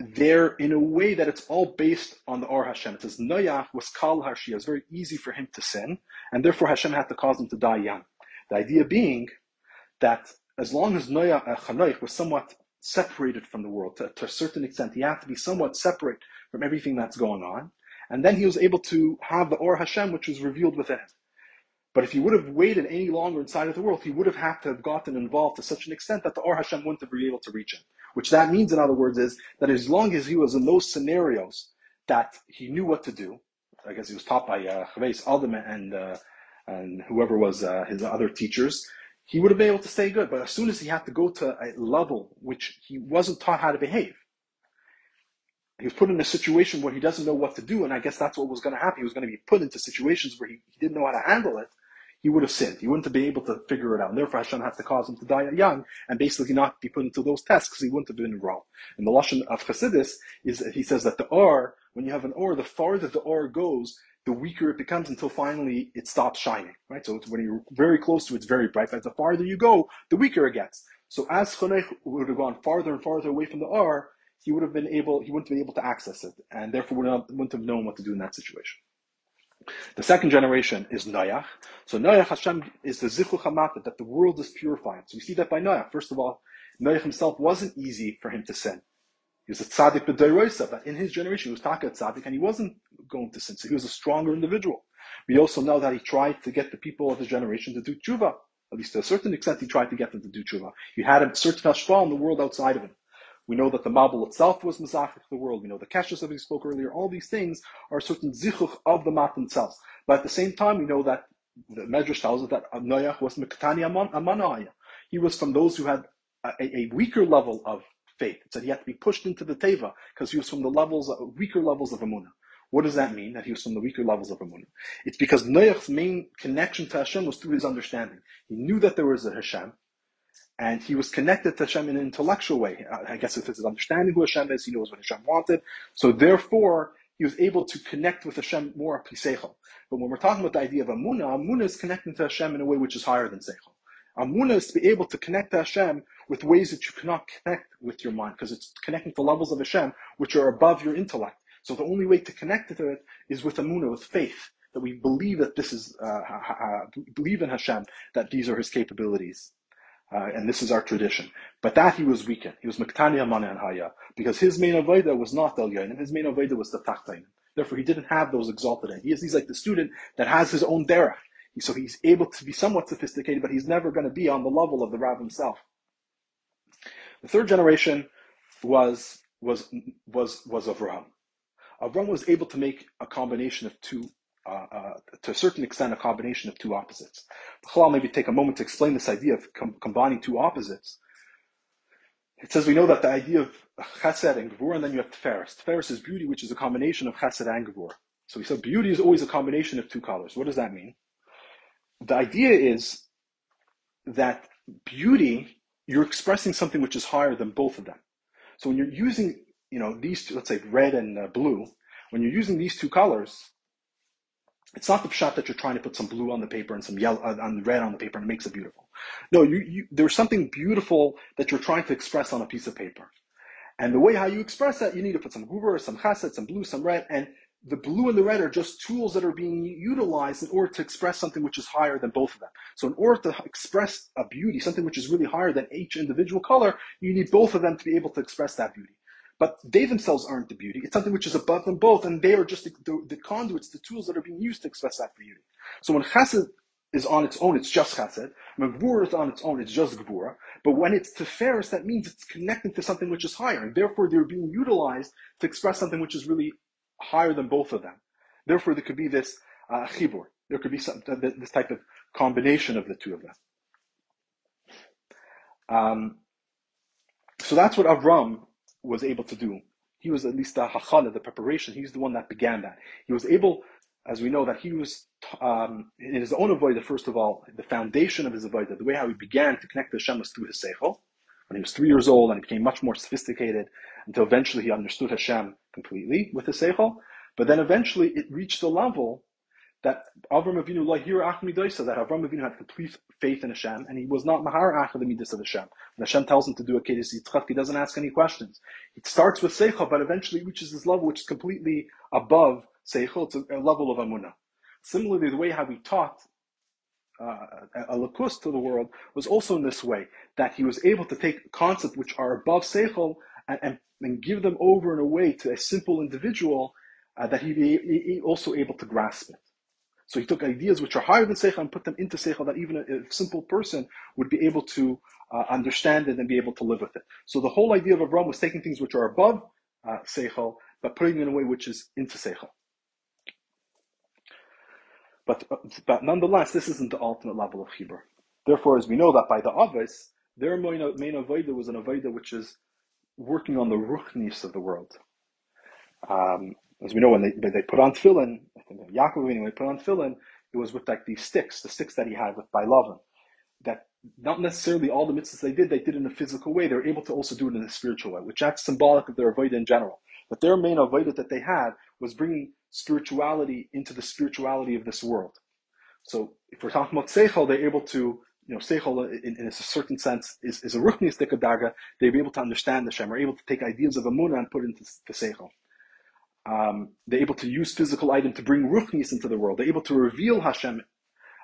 they're in a way that it's all based on the Or Hashem. It says Noach was Kal Harshia. It's very easy for him to sin, and therefore Hashem had to cause him to die young. The idea being that as long as Noach uh, Chanoich was somewhat separated from the world to, to, a certain extent, he had to be somewhat separate from everything that's going on, and then he was able to have the Or Hashem, which was revealed within him. But if he would have waited any longer inside of the world, he would have had to have gotten involved to such an extent that the Or Hashem wouldn't have been able to reach him. Which that means, in other words, is that as long as he was in those scenarios that he knew what to do, I guess he was taught by uh, Chaves and uh, and whoever was uh, his other teachers, he would have been able to stay good. But as soon as he had to go to a level which he wasn't taught how to behave, he was put in a situation where he doesn't know what to do, and I guess that's what was going to happen. He was going to be put into situations where he, he didn't know how to handle it he would have sinned. He wouldn't have been able to figure it out. And therefore Hashem has to cause him to die young and basically not be put into those tests because he wouldn't have been wrong. And the Lashon of Chassidus is, he says that the Or, when you have an Or, the farther the Or goes, the weaker it becomes until finally it stops shining, right? So when you're very close to it, it's very bright, but the farther you go, the weaker it gets. So as Chanoich would have gone farther and farther away from the Or, he would have been able, he wouldn't have been able to access it, and therefore would not, wouldn't have known what to do in that situation. The second generation is Noach. So Noach Hashem is the Zichu Hamata, that the world is purified. So we see that by Noach. First of all, Noach himself wasn't easy for him to sin. He was a tzaddik b'deiroisa, but in his generation he was taka tzaddik, and he wasn't going to sin. So he was a stronger individual. We also know that he tried to get the people of his generation to do tshuva. At least to a certain extent, he tried to get them to do tshuva. He had a certain hashpah in the world outside of him. We know that the Mabul itself was Mazachik the world. We know the Keshes that we spoke earlier. All these things are certain zichuch of the Mat themselves. But at the same time, we know that the Medrash tells us that Noach was Mektani Amanaya. He was from those who had a, a, weaker level of faith. It said he had to be pushed into the Teva because he was from the levels, of, weaker levels of Amunah. What does that mean? That he was from the weaker levels of Amunah. It's because Noach's main connection to Hashem was through his understanding. He knew that there was a Hashem and he was connected to Hashem in an intellectual way. Uh, I guess if it's his understanding who Hashem is, he knows what Hashem wanted. So therefore, he was able to connect with Hashem more piseichel. But when we're talking about the idea of Amunah, Amunah is connecting to Hashem in a way which is higher than seichel. Amunah is to be able to connect to Hashem with ways that you cannot connect with your mind, because it's connecting to levels of Hashem which are above your intellect. So the only way to connect to it is with Amunah, with faith, that we believe that this is, uh, believe in Hashem, that these are His capabilities. Uh, and this is our tradition. But that he was weakened. He was Mektania Mana and Haya. Because his main Avodah was not El and his main Avodah was the Tachtain. Therefore, he didn't have those exalted ideas. He's like the student that has his own derech. So he's able to be somewhat sophisticated, but he's never going to be on the level of the Rav himself. The third generation was was was was Avram. Avram was able to make a combination of two uh, uh, to a certain extent, a combination of two opposites. I'll maybe take a moment to explain this idea of com- combining two opposites. It says we know that the idea of chesed and gevur, and then you have teferis. Teferis is beauty, which is a combination of chesed and gevur. So we said beauty is always a combination of two colors. What does that mean? The idea is that beauty, you're expressing something which is higher than both of them. So when you're using, you know, these two, let's say red and uh, blue, when you're using these two colors, it's not the shot that you're trying to put some blue on the paper and some yellow uh, on red on the paper and it makes it beautiful. No, you, you, there's something beautiful that you're trying to express on a piece of paper. And the way how you express that, you need to put some guber, some chesed, some blue, some red, and the blue and the red are just tools that are being utilized in order to express something which is higher than both of them. So in order to express a beauty, something which is really higher than each individual color, you need both of them to be able to express that beauty. But they themselves aren't the beauty. It's something which is above them both, and they are just the, the, the conduits, the tools that are being used to express that beauty. So when chesed is on its own, it's just chesed. When gvura is on its own, it's just gvura. But when it's teferis, that means it's connected to something which is higher, and therefore they're being utilized to express something which is really higher than both of them. Therefore, there could be this uh. There could be some, this type of combination of the two of them. Um, so that's what Avram was able to do. He was at least the hachala, the preparation. He's the one that began that. He was able, as we know, that he was um, in his own avodah. First of all, the foundation of his avodah, the way how he began to connect to Hashem was through his seichel. When he was three years old and he became much more sophisticated until eventually he understood Hashem completely with the seichel. But then eventually it reached the level that Avram Avinu lahir achmidaisa, that Avram Avinu had complete faith in Hashem, and he was not mahar achad the midas of Hashem. When Hashem tells him to do a kedis yitzchak, he doesn't ask any questions. It starts with seichel, but eventually reaches this level which is completely above seichel. It's a, level of amunah. Similarly, the way how we taught uh, Elokus to the world was also in this way that he was able to take concepts which are above seichel and, and, and, give them over in a way to a simple individual uh, that he be he also able to grasp it. So he took ideas which are higher than Seichel and put them into Seichel that even a, a simple person would be able to uh, understand it and be able to live with it. So the whole idea of Avram was taking things which are above uh, Seichel, but putting in a way which is into Seichel. But, uh, but nonetheless, this isn't the ultimate level of chibur. Therefore, as we know that by the Avis, their main, main was an Avodah which is working on the Ruchnis of the world. Um, as we know, when they, they put on tefillin, I think Yaakov he put on tefillin, it was with like these sticks, the sticks that he had with by That not necessarily all the mitzvahs they did, they did in a physical way. They were able to also do it in a spiritual way, which that's symbolic of their avodah in general. But their main avodah that they had was bringing spirituality into the spirituality of this world. So if we're talking about seichel, they're able to, you know, seichel in, in a certain sense is, is a ruchnius daga. They'd be able to understand the Shem, are able to take ideas of Amunah and put it into the seichel. Um, they're able to use physical item to bring ruchnis into the world. They're able to reveal Hashem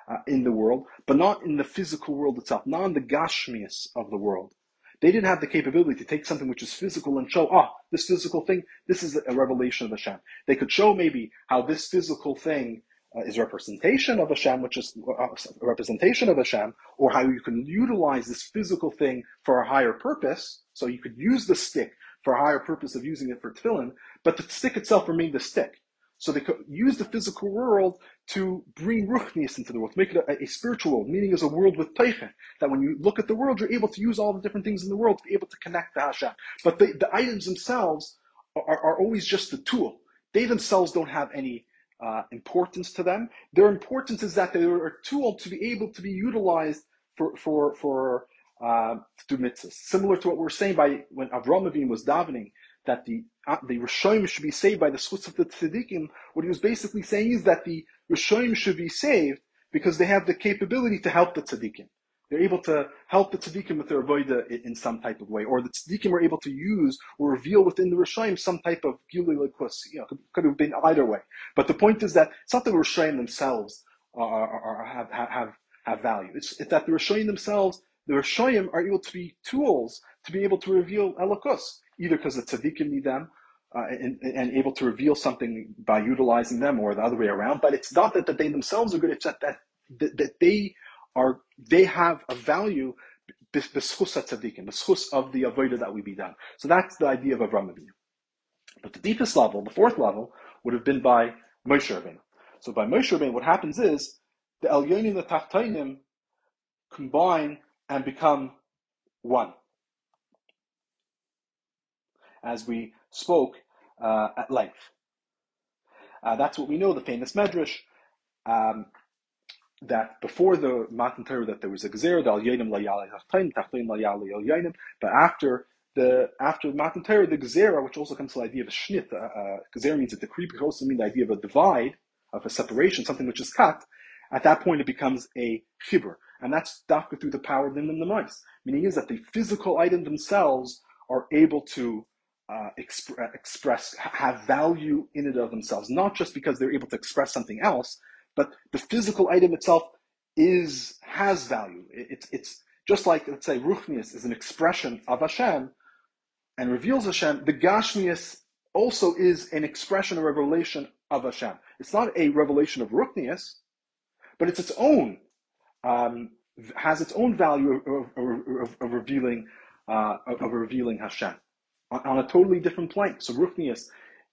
uh, in the world, but not in the physical world itself, not in the gashmius of the world. They didn't have the capability to take something which is physical and show, ah, this physical thing, this is a revelation of Hashem. They could show maybe how this physical thing uh, is representation of Hashem, which is uh, a representation of Hashem, or how you can utilize this physical thing for a higher purpose. So you could use the stick for a higher purpose of using it for tefillin, but the stick itself remained the stick. So they could use the physical world to bring ruchnius into the world, to make it a, a spiritual world, meaning as a world with teichen. That when you look at the world, you're able to use all the different things in the world to be able to connect to Hashem. But the, the items themselves are, are always just the tool. They themselves don't have any uh, importance to them. Their importance is that they are a tool to be able to be utilized for for for uh, to do mitzvahs. Similar to what we were saying by when Avram Avin was davening that the uh, the Rishonim should be saved by the schutz of the tzaddikim. What he was basically saying is that the Rishonim should be saved because they have the capability to help the tzaddikim. They're able to help the tzaddikim with their avodah in some type of way, or the tzaddikim are able to use or reveal within the Rishonim some type of gilui Elokus. You know, could, have been either way. But the point is that it's not the Rishonim themselves are, are, are have, have have value. It's, it's that the Rishonim themselves the Rishoyim are able to be tools to be able to reveal Elokus, either because the tzaddikim need them uh, and, and, able to reveal something by utilizing them or the other way around. But it's not that, that they themselves are good, it's that, that, that they are, they have a value b'schus tzaddikim, b'schus of the avodah that we be done. So that's the idea of Avram Avinu. But the deepest level, the fourth level, would have been by Moshe Rabbeinu. So by Moshe Rabbeinu, what happens is the Elyonim and the Tachtainim combine and become one. As we spoke uh, at length. Uh, that's what we know, the famous Medrash, um, that before the Matan Torah that there was a Gzer, the Al-Yanim La Tachtain, but after the after Matan Torah, the Gezerah, which also comes to the idea of a Shnit, uh, uh, means a decree, but also means the idea of a divide, of a separation, something which is cut, at that point it becomes a Chibur. And that's dafka through the power of the the mice. Meaning is that the physical items themselves are able to uh, exp- uh, express, have value in and of themselves, not just because they're able to express something else, but the physical item itself is has value. It, it's it's just like let's say ruchnius is an expression of Hashem and reveals Hashem. The gashmius also is an expression or revelation of Hashem. It's not a revelation of ruchnius, but it's its own um, has its own value of, of, of, of revealing uh, of, revealing Hashem on, on, a totally different plane. So Ruchnius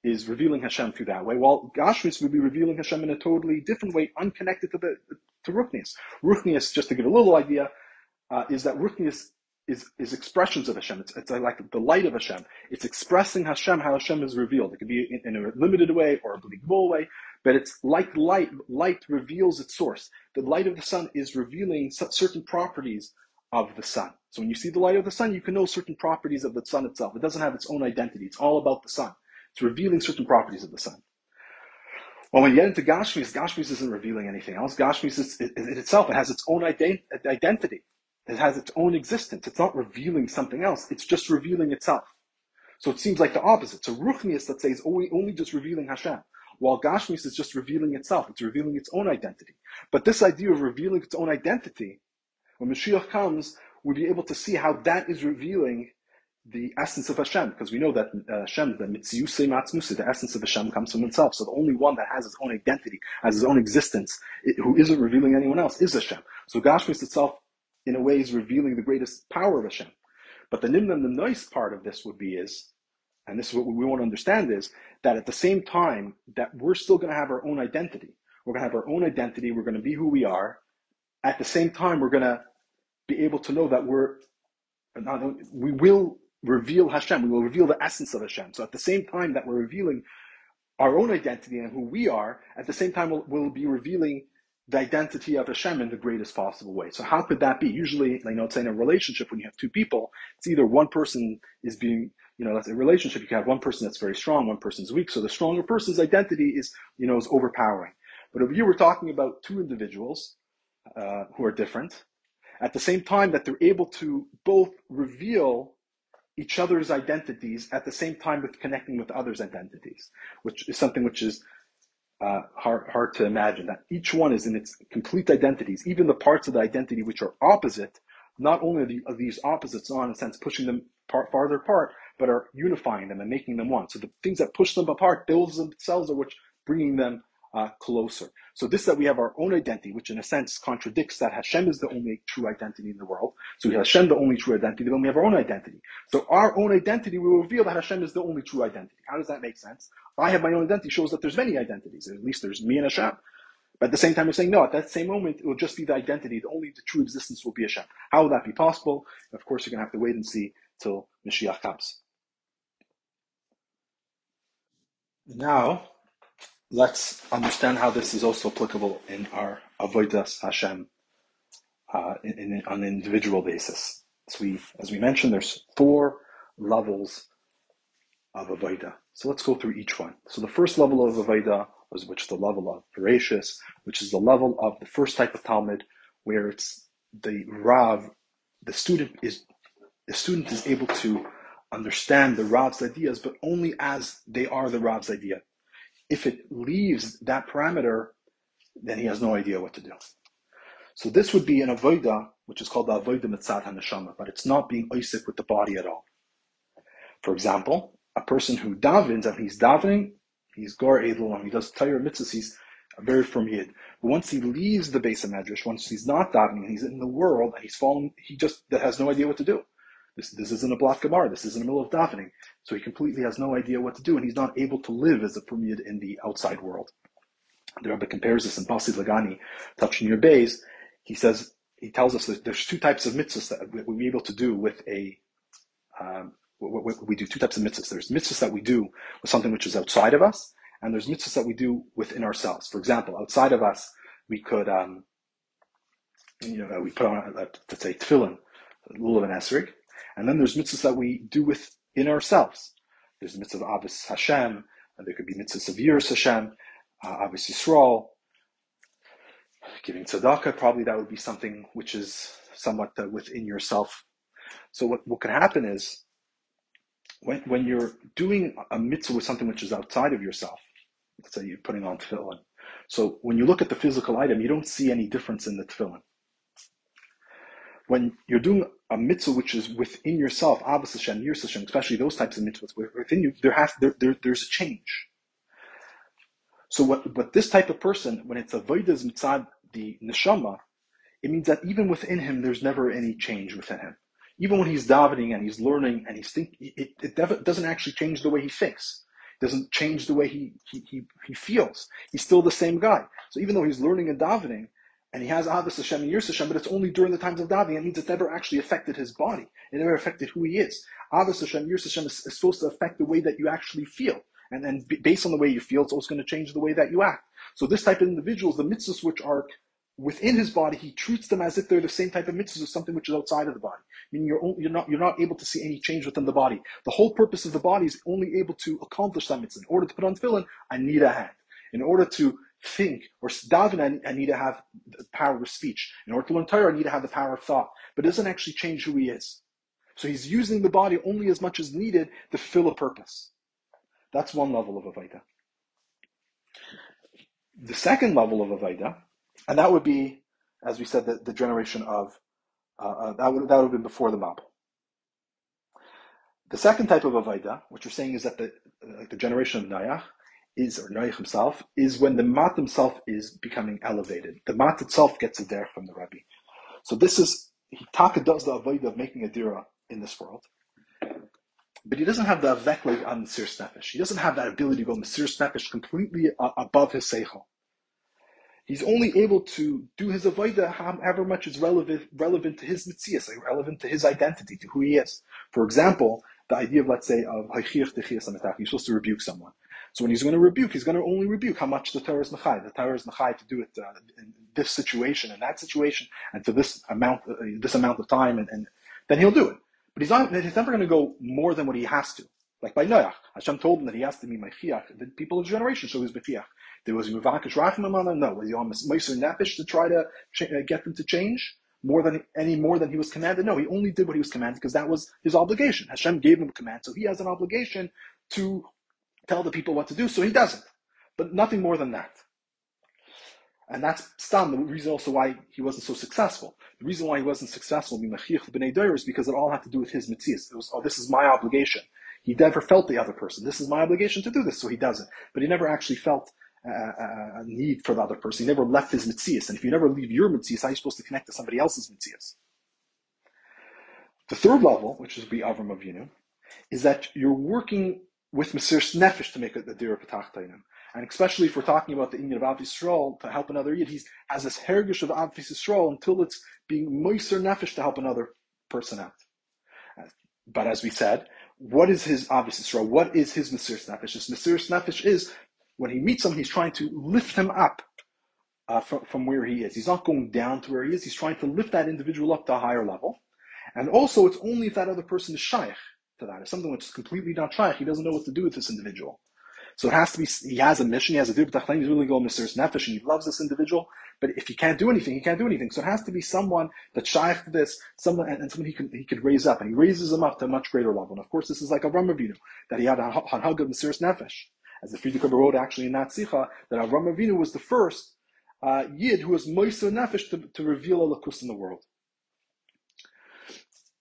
is revealing Hashem through that way, while Gashmis would be revealing Hashem in a totally different way, unconnected to the to Ruchnius. Ruchnius, just to give a little idea, uh, is that Ruchnius is, is expressions of Hashem. It's, it's like the light of Hashem. It's expressing Hashem, how Hashem is revealed. It could be in, in a limited way or a believable way, but it's like light. Light reveals its source. The light of the sun is revealing certain properties of the sun. So when you see the light of the sun, you can know certain properties of the sun itself. It doesn't have its own identity. It's all about the sun. It's revealing certain properties of the sun. Well, when you get into Gashmis, Gashmis isn't revealing anything else. Gashmis is it, it itself. It has its own ident- identity. It has its own existence. It's not revealing something else. It's just revealing itself. So it seems like the opposite. So Ruchnius, let's say, is only, only just revealing Hashem, while Gashmis is just revealing itself. It's revealing its own identity. But this idea of revealing its own identity, when Mashiach comes, we'll be able to see how that is revealing the essence of Hashem, because we know that uh, Hashem, the mitziyuse matzmusi, the essence of Hashem comes from himself. So the only one that has his own identity, has his own existence, it, who isn't revealing anyone else, is Hashem. So Gashmis itself, in a way, is revealing the greatest power of Hashem. But the nimnam, the nice part of this would be is, and this is what we want to understand is, that at the same time that we're still going to have our own identity. We're going to have our own identity. We're going to be who we are. At the same time, we're going to be able to know that we're, we will reveal Hashem. We will reveal the essence of Hashem. So at the same time that we're revealing our own identity and who we are, at the same time we'll, we'll be revealing the identity of Hashem in the greatest possible way. So how could that be? Usually, you know, it's in a relationship when you have two people, it's either one person is being, you know, that's a relationship. You can have one person that's very strong, one person's weak. So the stronger person's identity is, you know, is overpowering. But if you were talking about two individuals uh, who are different, at the same time that they're able to both reveal each other's identities at the same time with connecting with others' identities, which is something which is uh, hard, hard to imagine. That each one is in its complete identities, even the parts of the identity which are opposite. Not only are, the, are these opposites on, in a sense, pushing them part, farther apart, but are unifying them and making them one. So the things that push them apart, those themselves are which bringing them uh, closer. So this that we have our own identity, which in a sense contradicts that Hashem is the only true identity in the world. So we have Hashem the only true identity, then we have our own identity. So our own identity will reveal that Hashem is the only true identity. How does that make sense? I have my own identity shows that there's many identities. At least there's me and Hashem. But at the same time, we're saying no. At that same moment, it will just be the identity. The only the true existence will be Hashem. How will that be possible? Of course, you're going to have to wait and see till Mashiach comes. Now, let's understand how this is also applicable in our avodas Hashem uh, in, in, on an individual basis. So we, as we mentioned, there's four levels of avodah. So let's go through each one. So the first level of avodah was which the level of Bereshis, which is the level of the first type of talmid, where it's the Rav, the student is the student is able to understand the Rav's ideas, but only as they are the Rav's idea. If it leaves that parameter, then he has no idea what to do. So this would be an avoida, which is called the avoida mitzad haneshama, but it's not being oisik with the body at all. For example, a person who davens and he's davening, he's gar edelon, he does Torah mitzvahs, he's very firm yid. But once he leaves the base of medrash, once he's not davening, he's in the world, and he's fallen, he just that has no idea what to do. This, this isn't a block Gemara. This is in the middle of davening. So he completely has no idea what to do, and he's not able to live as a Permid in the outside world. The Rebbe compares this in Pasid Lagani, touching your bays. He says, he tells us that there's two types of mitzvahs that we're able to do with a, um, we do two types of mitzvahs. There's mitzvahs that we do with something which is outside of us, and there's mitzvahs that we do within ourselves. For example, outside of us, we could, um, you know, we put on, let's say, tefillin, a little of an esrig, and then there's mitzvahs that we do within ourselves. There's the mitzvah of Ahavas Hashem, and there could be mitzvahs of Yiras Hashem, uh, Ahavas Yisrael, giving tzedakah, probably that would be something which is somewhat uh, within yourself. So what, what can happen is, when, when you're doing a mitzvah with something which is outside of yourself, let's say you're putting on tefillin. So when you look at the physical item, you don't see any difference in the tefillin when you're doing a mitzvah which is within yourself, Ahavas Hashem, Yiras Hashem, especially those types of mitzvahs within you, there has there, there there's a change. So what but this type of person, when it's a Vaidas mitzad the neshama, it means that even within him there's never any change within him. Even when he's davening and he's learning and he's thinking, it, it doesn't actually change the way he thinks. It doesn't change the way he, he, he, he feels. He's still the same guy. So even though he's learning and davening, and he has Ahavas Hashem and Yiras Hashem, but it's only during the times of davening. It means it never actually affected his body. It never affected who he is. Ahavas Hashem, Yiras Hashem is, is, supposed to affect the way that you actually feel. And then based on the way you feel, it's also going to change the way that you act. So this type of individuals, the mitzvahs which are within his body, he treats them as if they're the same type of mitzvahs as something which is outside of the body. Meaning you're, only, you're, not, you're not able to see any change within the body. The whole purpose of the body is only able to accomplish that mitzvah. In order to put on tefillin, I need a hand. In order to think or daven, I, need to have the power of speech. In order to learn Torah, I need to have the power of thought. But it doesn't actually change who he is. So he's using the body only as much as needed to fill a purpose. That's one level of Avaida. The second level of Avaida, and that would be, as we said, the, the generation of, uh, uh, that, would, that would have been before the Mabul. The second type of Avaida, which we're saying is that the, like the generation of Nayach, is, or Noach himself, is when the mat himself is becoming elevated. The mat itself gets a derech from the Rebbe. So this is, he taka does the avoid of making a dira in this world. But he doesn't have the avekleg on Mesir Nefesh. He doesn't have that ability to go Mesir Nefesh completely uh, above his seichel. He's only able to do his avoida however much is relevant, relevant to his mitzias, like relevant to his identity, to who he is. For example, the idea of, let's say, of you're supposed to rebuke someone. So when he's going to rebuke, he's going to only rebuke how much the Torah is machai. The Torah is machai to do it uh, in this situation and that situation and to this amount, uh, this amount of time, and, and, then he'll do it. But he's not. He's never going to go more than what he has to. Like by Noach, Hashem told him that he has to be Mechiach. The people of the generation, so he's Mechiach. There was Mavakish Rachim No, was he on Meiser Nefesh to try to uh, get them to change? more than any more than he was commanded. No, he only did what he was commanded because that was his obligation. Hashem gave him a command, so he has an obligation to tell the people what to do, so he doesn't. But nothing more than that. And that's Stam, the reason also why he wasn't so successful. The reason why he wasn't successful is because it all had to do with his mitzvahs. It was, oh, this is my obligation. He never felt the other person. This is my obligation to do this, so he does it. But he never actually felt a, a, need for the other person. He never left his mitzvahs. And if you never leave your mitzvahs, how are you supposed to connect to somebody else's mitzvahs? The third level, which is be Avram Avinu, is that you're working with Mesir Nefesh to make a, a Dira Patach And especially if we're talking about the Indian of Av to help another Yid, he has this hergish of Av until it's being Moiser Nefesh to help another person out. But as we said, what is his Av? What is his Mesir Nefesh? His Mesir Nefesh is when he meets someone, he's trying to lift him up uh, from, from where he is. He's not going down to where he is. He's trying to lift that individual up to a higher level. And also, it's only if that other person is shaykh to that. If something which is completely not shaykh, he doesn't know what to do with this individual. So it has to be, he has a mission, he has a dir b'tachlein, he's really going Mr. Nefesh, and he loves this individual, but if he can't do anything, he can't do anything. So it has to be someone that shaykh to this, someone, and, someone he can, he could raise up, and he raises him up to a much greater level. And of course, this is like a Ramavinu, that he had a Hanhag of Mr. Nefesh as the Frierdiker wrote actually in that Sicha, that Avram Avinu was the first uh, Yid who was Moiser Nefesh to, to reveal Elokus in the world.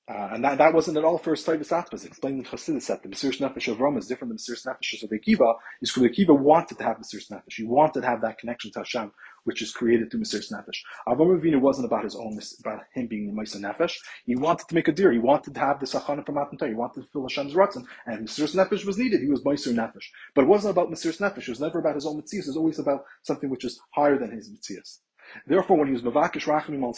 Uh, and that, that wasn't at all first Taivas Atmas. Explained in Chassidus that the Mesiris Nefesh of Rome is different than the Mesiris Nefesh of Akiva, is because Akiva wanted to have Mesiris Nefesh. He wanted to have that connection to Hashem, which is created through Mesiris Nefesh. Avram Avinu wasn't about his own, about him being the Mesiris Nefesh. He wanted to make a deer. He wanted to have the Sachana from Matan He wanted to fill Hashem's Ratzon. And Mesiris Nefesh was needed. He was Mesiris Nefesh. But it wasn't about Mesiris Nefesh. It was never about his own Mitzias. It was always about something which is higher than his Mitzias. Therefore, when he was Mavakish Rachmim al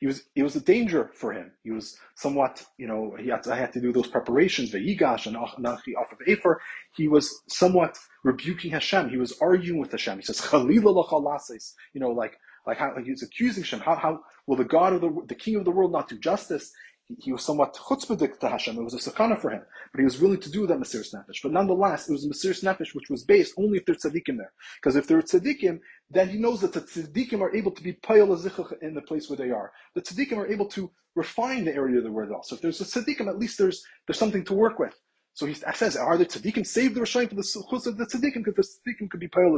he was it was a danger for him. He was somewhat, you know, he had to, I had to do those preparations, Veyigash and Nachi off of Efer. He was somewhat rebuking Hashem. He was arguing with Hashem. He says, Chalila you know, like like how like he's accusing Hashem. How how will the God of the the King of the world not do justice? He was somewhat chutzpahdik to Hashem. It was a sakana for him, but he was willing to do that Mesiris Nefesh. But nonetheless, it was a Mesiris Nefesh which was based only if there's tzaddikim there. Because if there are tzaddikim, then he knows that the tzaddikim are able to be payal in the place where they are. The tzaddikim are able to refine the area where they are. So if there's a tzaddikim, at least there's there's something to work with. So he says, are the tzaddikim saved the Rishayim for the chutz of the tzaddikim? Because the tzaddikim could be payal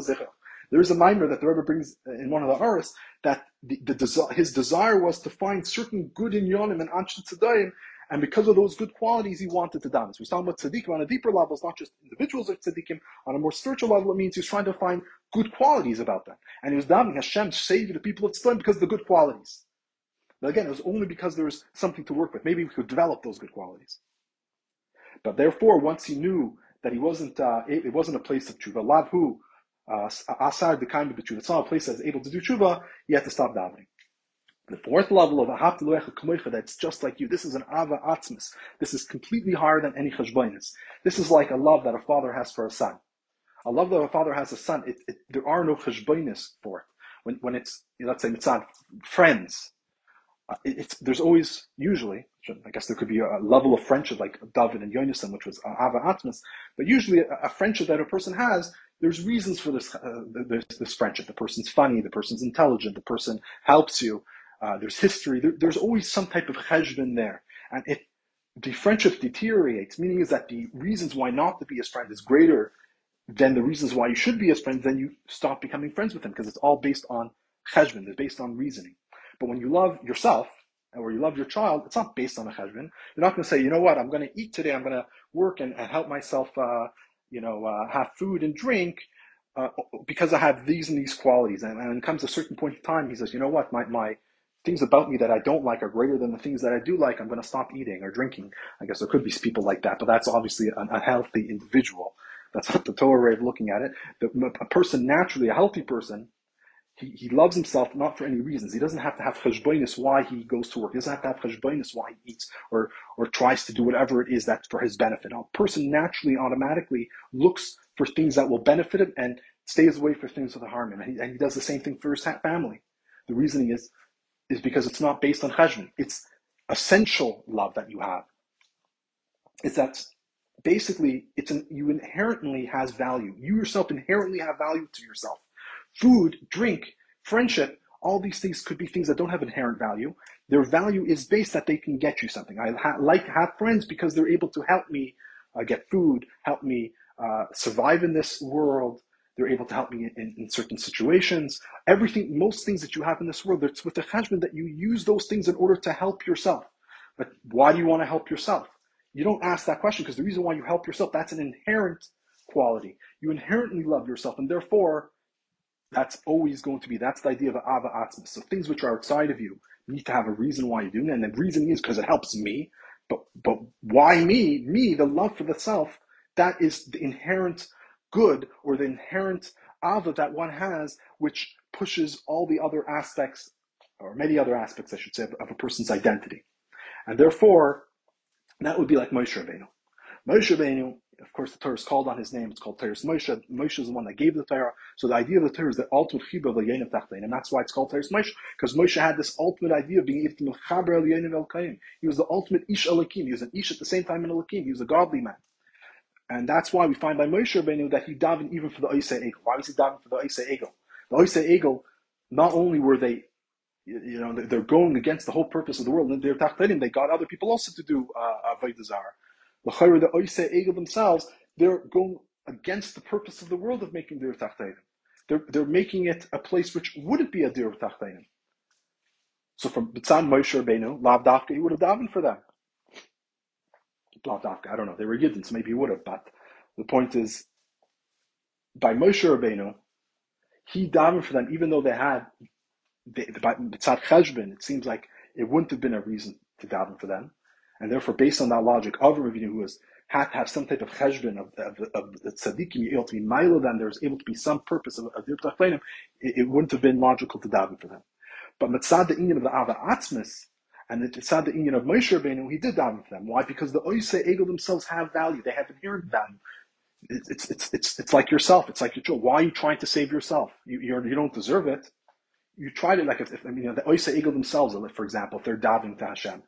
there is a mimer that the Rebbe brings in one of the Aris that the, the, his desire was to find certain good in Yonim and Anshin Tzadayim and because of those good qualities, he wanted to daven. He's talking about tzaddikim on a deeper level. It's not just individuals of tzaddikim. On a more spiritual level, it means he's trying to find good qualities about them. And he was davening Hashem to save the people of tzaddikim because of the good qualities. But again, it was only because there was something to work with. Maybe we could develop those good qualities. But therefore, once he knew that he wasn't, uh, it wasn't a place of tshuva, lavhu, uh, asar the kind of tshuva, it's not a place that's able to do tshuva, You have to stop davening. The fourth level of Ahavta Kamoicha, that's just like you. This is an Ava Atzmis. This is completely higher than any Cheshbonis. This is like a love that a father has for a son. A love that a father has a son, it, it, there are no Cheshbonis for it. When, when it's, let's say, mitzad, friends, uh, it, there's always, usually, I guess there could be a level of friendship like David and Yonasan, which was Ava Atmas, but usually a, a friendship that a person has, there's reasons for this, uh, this, this friendship. The person's funny, the person's intelligent, the person helps you. Uh, there's history. There, there's always some type of cheshbon there. And if the friendship deteriorates, meaning is that the reasons why not to be his friend is greater than the reasons why you should be his friend, then you stop becoming friends with him because it's all based on cheshbon. It's based on reasoning. But when you love yourself, or you love your child, it's not based on a cheshbon. You're not going to say, you know what, I'm going to eat today. I'm going to work and, and help myself, uh, you know, uh, have food and drink uh, because I have these and these qualities. And, and comes a certain point in time, he says, you know what, my, my things about me that I don't like are greater than the things that I do like. I'm going to stop eating or drinking. I guess there could be people like that, but that's obviously an unhealthy individual. That's not the Torah way of looking at it. The, a person naturally, a healthy person, he, he loves himself not for any reasons. He doesn't have to have cheshbonis why he goes to work. He doesn't have to have cheshbonis why he eats or, or tries to do whatever it is that's for his benefit. A person naturally, automatically looks for things that will benefit him and stays away for things that harm him. And he, and he does the same thing for his family. The reasoning is, is because it's not based on cheshbon. It's essential love that you have. It's that basically it's an, you inherently has value. You yourself inherently have value to yourself food, drink, friendship, all these things could be things that don't have inherent value. Their value is based that they can get you something. I ha- like to have friends because they're able to help me uh, get food, help me uh, survive in this world. They're able to help me in, in, certain situations. Everything, most things that you have in this world, it's with the cheshbon that you use those things in order to help yourself. But why do you want to help yourself? You don't ask that question because the reason why you help yourself, that's an inherent quality. You inherently love yourself, and therefore that's always going to be, that's the idea of Ava Atzmas. So things which are outside of you need to have a reason why you're doing it. And the reason is because it helps me. But, but why me? Me, the love for the self, that is the inherent good or the inherent Ava that one has, which pushes all the other aspects, or many other aspects, I should say, of, of a person's identity. And therefore, that would be like Moshe Rabbeinu. Moshe Rabbeinu of course, the Torah is called on his name. It's called Torah Moshe. Moshe is the one that gave the Torah. So the idea of the Torah is the ultimate chibah of the yain of Tachtein, and that's why it's called Torah Moshe, because Moshe had this ultimate idea of being able to mechaber el Yenav el. He was the ultimate ish alakim. He was an ish at the same time an alakim. He was a godly man. And that's why we find by Moshe Rabbeinu that he davened even for the Oisei Egel. Why was he davening for the Oisei Egel? The Oisei Egel, not only were they you know, they're going against the whole purpose of the world. And they're tachtenim. They got other people also to do uh, avodah. The the Oise Egel themselves, they're going against the purpose of the world of making Dir Tachtainim. They're, they're making it a place which wouldn't be a Dir Tachtainim. So from Bitzan Moshe Rabbeinu, Lav Dafka, he would have davened for them. Lav Dafka, I don't know, they were Yidden, so maybe he would have, but the point is, by Moshe Rabbeinu, he davened for them, even though they had, they, by Cheshbin, it seems like it wouldn't have been a reason to daven for them. And therefore, based on that logic, Avram Avinu, who was had to have some type of cheshbon of, of, of the tzaddikim, able to be milo, then there's able to be some purpose of, of it, it wouldn't have been logical to daven for them. But mitzad the inyan of the Ava Atzmis, and the mitzad the inyan of Moshe Rabbeinu, he did daven for them. Why? Because the Oise Egel themselves have value. They have inherent value. It's, it's, it's, it's, like yourself. It's like your children. Why are you trying to save yourself? You, you're, you don't deserve it. You tried it like if, if I mean, you know, the Oise Egel themselves, for example, if they're davening to Hashem,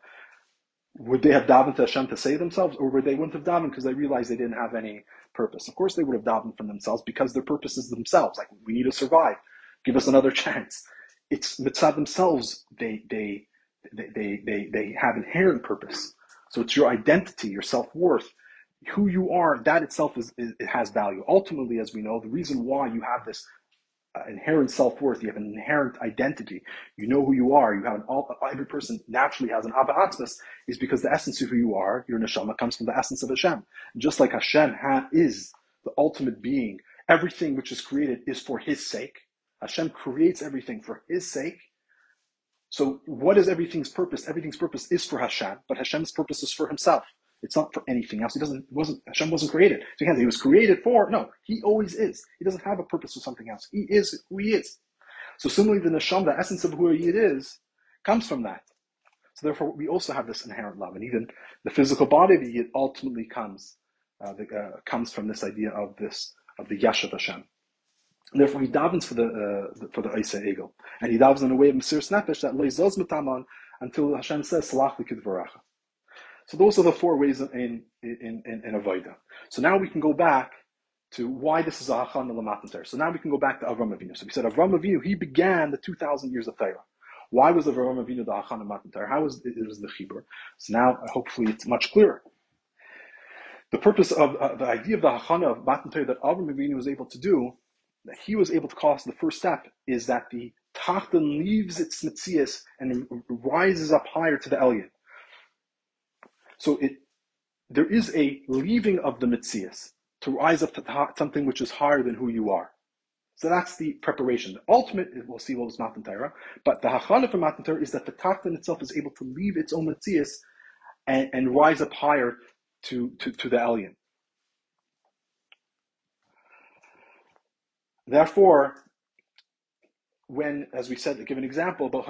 would they have davened to Hashem to save themselves, or would they wouldn't have davened because they realized they didn't have any purpose? Of course, they would have davened from themselves because their purpose is themselves. Like we need to survive. Give us another chance. It's mitzvah themselves. They they they they they, they have inherent purpose. So it's your identity, your self worth, who you are. That itself is, is it has value. Ultimately, as we know, the reason why you have this Uh, inherent self worth. You have an inherent identity. You know who you are. You have an all, every person naturally has an Abba is because the essence of who you are, your neshama, comes from the essence of Hashem. Just like Hashem ha, is the ultimate being, everything which is created is for His sake. Hashem creates everything for His sake. So, what is everything's purpose? Everything's purpose is for Hashem, but Hashem's purpose is for Himself. It's not for anything else. He doesn't wasn't Hashem wasn't created. So he was created for no. He always is. He doesn't have a purpose for something else. He is who he is. So similarly, the neshama, the essence of who he is, comes from that. So therefore, we also have this inherent love, and even the physical body of the Yid ultimately comes uh, the, uh, comes from this idea of this of the Yashav Hashem. And therefore, he davens for the, uh, for the Isa Egel, and he davens in a way of Mesiris Nefesh that loizos mitaman until Hashem says Salach Likid so those are the four ways in in in, in. So now we can go back to why this is a Hachana Lamatan Torah. So now we can go back to Avram Avinu. So we said Avram Avinu, he began the 2,000 years of Torah. Why was Avram Avinu the Hachana Matan Torah? How was it, it was the Chibur? So now hopefully it's much clearer. The purpose of uh, the idea of the Hachana of Matan that Avram Avinu was able to do, that he was able to cause the first step, is that the Tachton leaves its Metzias and rises up higher to the Elyon. So it, there is a leaving of the Metzias to rise up to something which is higher than who you are. So that's the preparation. The ultimate, we'll see what was Matan Torah, but the hachana for Matan Torah is that the Tachton itself is able to leave its own Metzias and, and rise up higher to, to, to the Elyon. Therefore, when, as we said, to give an example about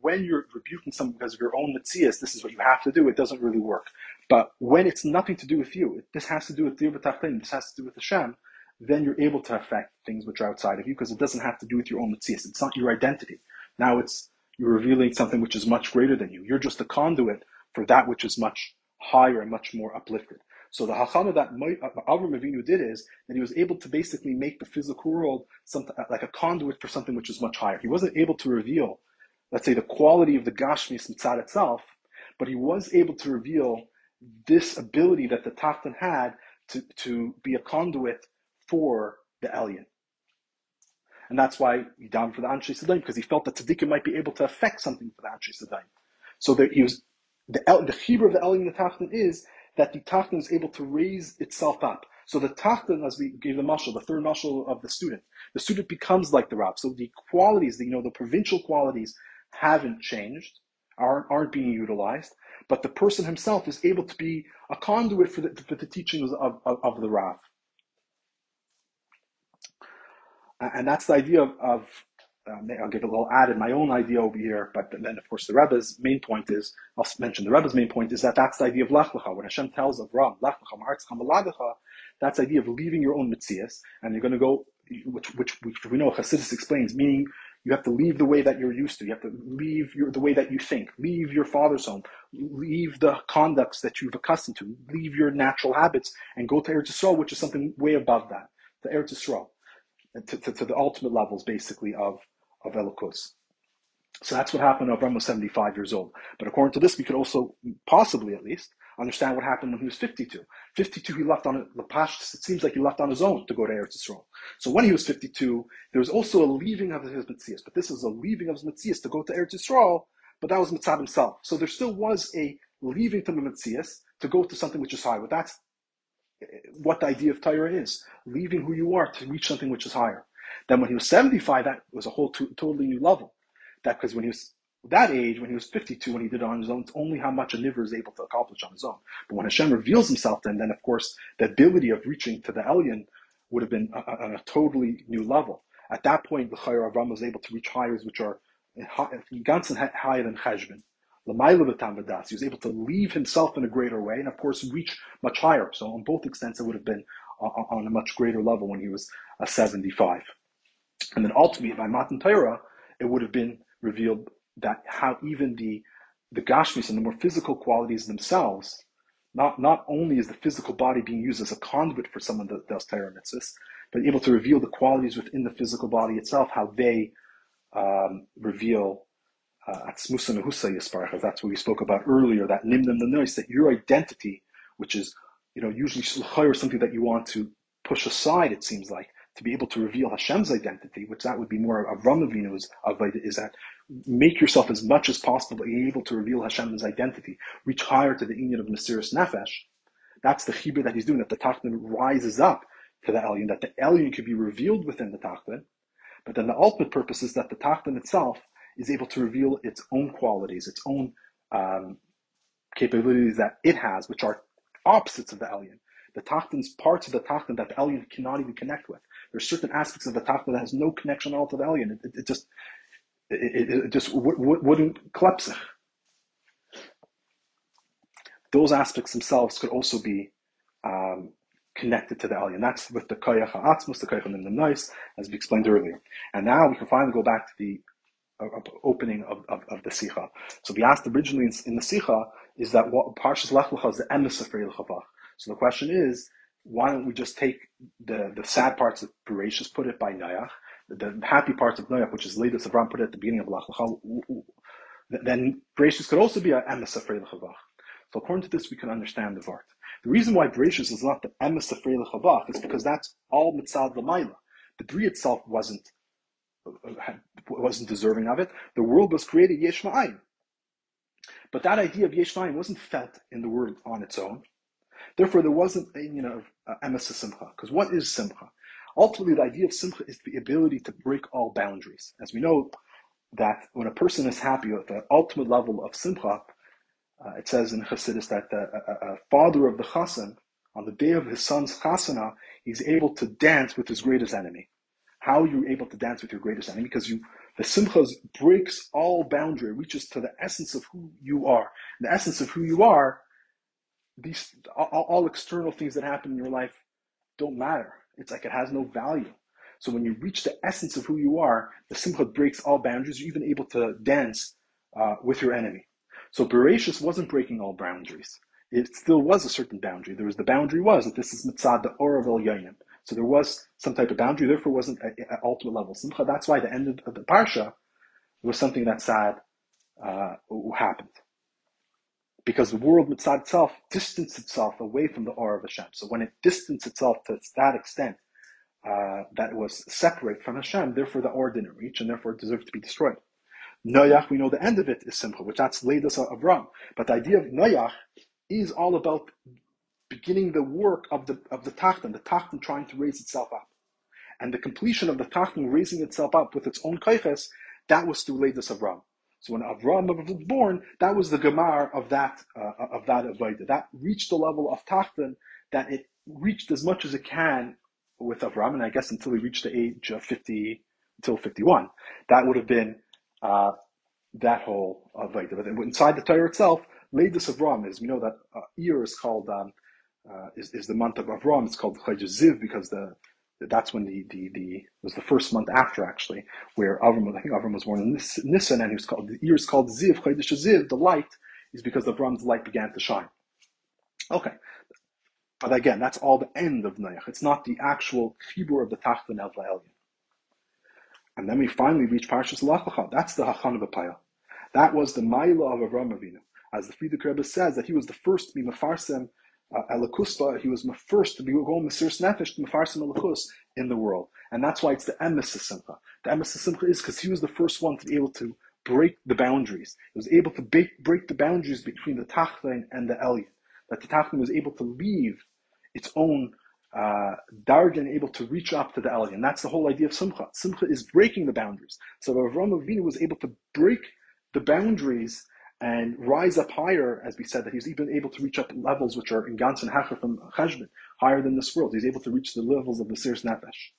when you're rebuking someone because of your own mitzias, this is what you have to do, it doesn't really work. But when it's nothing to do with you, this has to do with this has to do with Hashem, then you're able to affect things which are outside of you because it doesn't have to do with your own mitzias. It's not your identity. Now it's you're revealing something which is much greater than you. You're just a conduit for that which is much higher and much more uplifted. So the hachana that uh, Avram Avinu did is that he was able to basically make the physical world something uh, like a conduit for something which is much higher. He wasn't able to reveal, let's say, the quality of the Gashmis Mitzad itself, but he was able to reveal this ability that the Tachton had to, to be a conduit for the Elyon. And that's why he down for the Anshe Sedayim, because he felt that Tzaddikim might be able to affect something for the Anshe Sedayim. So he was, the, the chibur of the Elyon the Tachton is that the Tachton is able to raise itself up. So the Tachton, as we gave the mashal, the third mashal of the student, the student becomes like the Rab. So the qualities, the, you know, the provincial qualities haven't changed, aren't, aren't being utilized, but the person himself is able to be a conduit for the, for the teachings of, of, of the Rav. And that's the idea of, of uh, I'll give a little added my own idea over here, but then of course the Rebbe's main point is, I'll mention the Rebbe's main point is that that's the idea of Lech Lecha. When Hashem tells Avram, Lech Lecha, that's the idea of leaving your own Mitzias, and you're going to go, which, which, which we know Hasidus explains, meaning you have to leave the way that you're used to. You have to leave your, the way that you think. Leave your father's home. Leave the conducts that you've accustomed to. Leave your natural habits and go to Eretz Yisrael, which is something way above that. To Eretz Yisrael. To, to, to the ultimate levels, basically, of of Elokus. So that's what happened Avram was 75 years old. But according to this, we could also, possibly at least, understand what happened when he was 52. 52, he left on the Pashtus, it seems like he left on his own to go to Eretz Yisrael. So when he was 52, there was also a leaving of his Mitzias. But this is a leaving of his Mitzias to go to Eretz Yisrael, but that was Mitzad himself. So there still was a leaving from the Mitzias to go to something which is higher. But that's eh, what the idea of Torah is. Leaving who you are to reach something which is higher. Then when he was 75, that was a whole totally new level. That because when he was that age, when he was 52, when he did it on his own, it's only how much a Niver is able to accomplish on his own. But when Hashem reveals himself, then, then of course, the ability of reaching to the Elyon would have been on a, a, totally new level. At that point, the Chayr Avram was able to reach highs which are ganzen higher than Cheshbin. He was able to leave himself in a greater way and, of course, reach much higher. So, on both extents, it would have been uh, on a much greater level when he was a 75. And then ultimately, by Matan Torah, it would have been revealed that how even the the Gashmis and the more physical qualities themselves, not, not only is the physical body being used as a conduit for someone that does Torah mitzvahs, but able to reveal the qualities within the physical body itself, how they um, reveal Atzmusa uh, Yisparach, that's what we spoke about earlier, that Nimnim the noise, that your identity, which is, you know, usually something that you want to push aside, it seems like, to be able to reveal Hashem's identity, which that would be more of Ramavinu's Avaida, is that make yourself as much as possible able to reveal Hashem's identity, reach higher to the union of Mesiris Nefesh. That's the chibur that he's doing, that the Tachton rises up to the Elyon, that the Elyon could be revealed within the Tachton. But then the ultimate purpose is that the Tachton itself is able to reveal its own qualities, its own um, capabilities that it has, which are opposites of the Elyon. The Tachton's parts of the Tachton that the Elyon cannot even connect with. There's certain aspects of the Tachton that has no connection at all to the Elyon. It, it, it just it, it, just w- w- wouldn't collapse. Those aspects themselves could also be um, connected to the Elyon. That's with the Koyach Ha'atzmus, the Koyach Nice, as we explained earlier. And now we can finally go back to the uh, opening of, of, of, the Sicha. So we asked originally in, in the Sicha is that what Parshas Lech Lecha is the emes of So the question is, why don't we just take the, the sad parts of Bereshis, put it by Noach, the happy parts of Noach, which is latest Avram, put it at the beginning of Lach then Bereshis could also be a emes lechavach. So according to this, we can understand the Vart. The reason why Bereshis is not the emes lechavach is because that's all mitzad l'mayla. The Bri itself wasn't wasn't deserving of it. The world was created yesh But that idea of yesh wasn't felt in the world on its own. Therefore, there wasn't a you know emes simcha. Because what is simcha? Ultimately, the idea of simcha is the ability to break all boundaries. As we know, that when a person is happy with the ultimate level of simcha, uh, it says in Chassidus that the, a, a, father of the chassan, on the day of his son's chasana, he's able to dance with his greatest enemy. How are you able to dance with your greatest enemy? Because you, the simcha breaks all boundary, reaches to the essence of who you are. And the essence of who you are, these all, all external things that happen in your life don't matter. It's like it has no value. So when you reach the essence of who you are, the simcha breaks all boundaries. You're even able to dance uh, with your enemy. So Bereshis wasn't breaking all boundaries. It still was a certain boundary. There was the boundary was that this is mitzad the or of el So there was some type of boundary. Therefore, wasn't an ultimate level simcha. That's why the end of the parsha was something that sad uh, happened because the world mitzad itself distanced itself away from the aura of Hashem. So when it distanced itself to that extent, uh, that it was separate from Hashem, therefore the or didn't reach, and therefore it deserved to be destroyed. Noach, we know the end of it is simple, which that's Leidas of Avram. But the idea of Noach is all about beginning the work of the of the Tachton, the Tachton trying to raise itself up. And the completion of the Tachton raising itself up with its own kaiches, that was through Leidas of Avram. So when Avram was born, that was the Gemar of that uh, of that Avodah. That reached the level of Tachton that it reached as much as it can with Avram, and I guess until he reached the age of 50, until 51. That would have been uh, that whole Avodah. But inside the Torah itself, Leidus Avram is, we know that uh, Iyar is called, um, uh, is, is the month of Avram. It's called Chodesh Ziv because the that's when the, the, the was the first month after actually, where Avram, I think Avram was born in Nisan, and he was called the year is called Ziv, Chodesh Ziv. The light is because Avram's light began to shine. Okay, but again, that's all the end of Noach. It's not the actual chibur of the Tachton El. And then we finally reach Parshas Lech Lecha. That's the Hachan of. That was the Maila of Avram Avinu. As the Frierdiker Rebbe says, that he was the first to uh, Elakuspa, he was the first to be going Mesiris Nefesh to Mefarsem Elokus in the world. And that's why it's the Emes Simcha. The Emes Simcha is because he was the first one to be able to break the boundaries. He was able to break, break the boundaries between the Tachton and the Elyon. That the Tachton was able to leave its own uh, dargan able to reach up to the Elyon. That's the whole idea of Simcha. Simcha is breaking the boundaries. So Avram Avinu was able to break the boundaries and rise up higher, as we said, that he's even able to reach up levels which are in Gans and Hacher from Cheshbon, higher than this world. He's able to reach the levels of the Sirs Nefesh.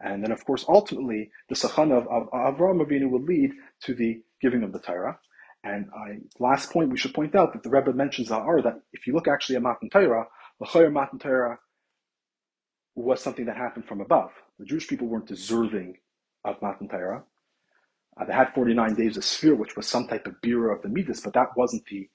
And then, of course, ultimately, the Sachan of, of Avram Avinu will lead to the giving of the Torah. And I, last point, we should point out that the Rebbe mentions are that if you look actually at Matan Torah, L'chayr Matan Torah was something that happened from above. The Jewish people weren't deserving of Matan Torah. Uh, they had 49 days of sphere, which was some type of bureau of the Midas, but that wasn't the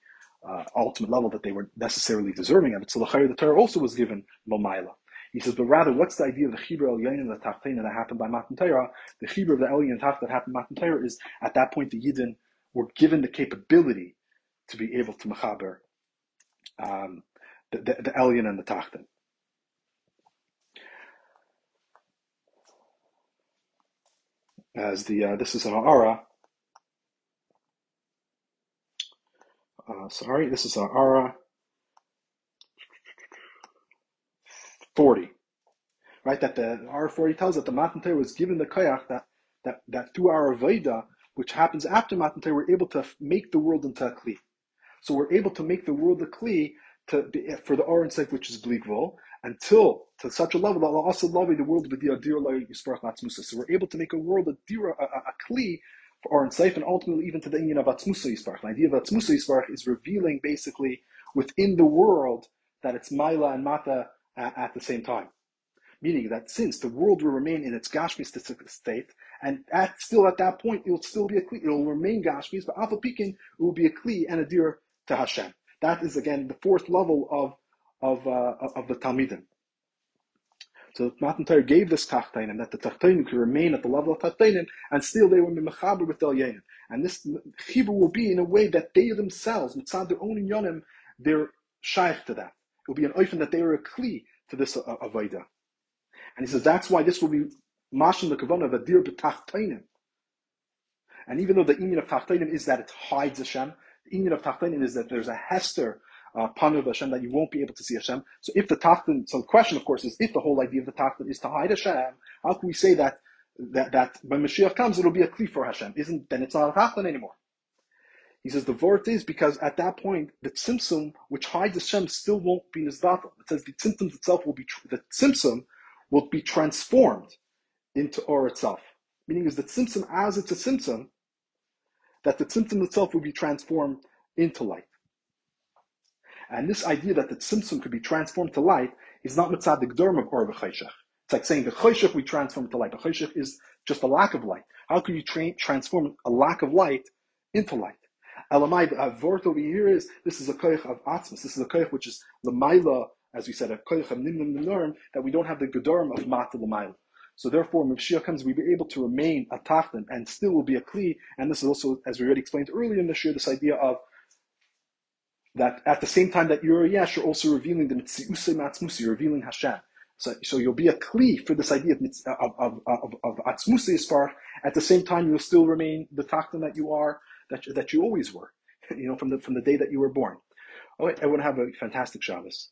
uh, ultimate level that they were necessarily deserving of it. So the the Torah also was given Lomaila. He says, but rather, what's the idea of the Chibra El Yain and the Tachtain that happened by Matan Torah? The Chibra of the El Tach that happened by Matan Torah is at that point the Yidden were given the capability to be able to Mechaber um, the, the, the and the Tachton. As the uh, this is an Ara. Uh, sorry, this is an Ara 40. Right, that the Ara 40 tells that the Matan was given the Kayach that, that, that through our Veda, which happens after Matan we're able to make the world into a Kli. So we're able to make the world a Kli to be, for the Oren which is Bligvol, until to such a level that Allah also love the world with the Adir So we're able to make a world a dira, a, a, a kli for Or Ein Sof, and ultimately even to the Indian of Atzmusa Yisparach. The idea of Atzmusa Yisparach is revealing basically within the world that it's Maila and Mata at, at the same time. Meaning that since the world will remain in its Gashmi state, and at, still at that point, it will still be a Kli, it will remain Gashmis, but Alpha Pekin, it will be a Kli and a Dir to Hashem. That is again the fourth level of of uh, of the Talmidim. So Matan Torah gave this Tachtainim, that the Tachtainim could remain at the level of Tachtainim, and still they be Mechaber with Del Yenim. And this Chibur will be in a way that they themselves, mitzad their own Yonim, they're shaykh to that. It will be an oifen that they are a kli to this uh, Avaida. And he says that's why this will be Mashin the Kavanah of a dir b'tachtainim. And even though the union of Tachtainim is that it hides Hashem, the union of Tachtainim is that there's a Hester uh, Hashem that you won't be able to see Hashem. So if the Tachton, so the question of course is if the whole idea of the Tachton is to hide Hashem, how can we say that that, that when Mashiach comes it'll be a kli for Hashem? Isn't then it's not a Tachton anymore? He says the vort is because at that point the tzimtzum which hides Hashem still won't be nizdatel. It says the tzimtzum itself will be the tzimtzum will be transformed into or itself. Meaning is the tzimtzum as it's a tzimtzum, that the tzimtzum itself will be transformed into light. And this idea that the tzimtzum could be transformed to light is not mitzad the gdurm of or It's like saying the choshech we transform to light. The choshech is just a lack of light. How can you tra- transform a lack of light into light? Elamai, the vort over here is this is a koich of atzmas. This is a koich which is lamaila, as we said, a koich of nimnim minorim, that we don't have the gedarm of mata lamaila. So therefore, when Mashiach comes, we'll be able to remain a tachton and still will be a kli. And this is also, as we already explained earlier in the shir, this idea of that at the same time that you're a yesh, you're also revealing the mitziusei matzmusi, you're revealing Hashem. So, so you'll be a kli for this idea of of of, of, of atzmusi At the same time, you'll still remain the tachton that you are, that that you always were, you know, from the from the day that you were born. All right, everyone have a fantastic Shabbos.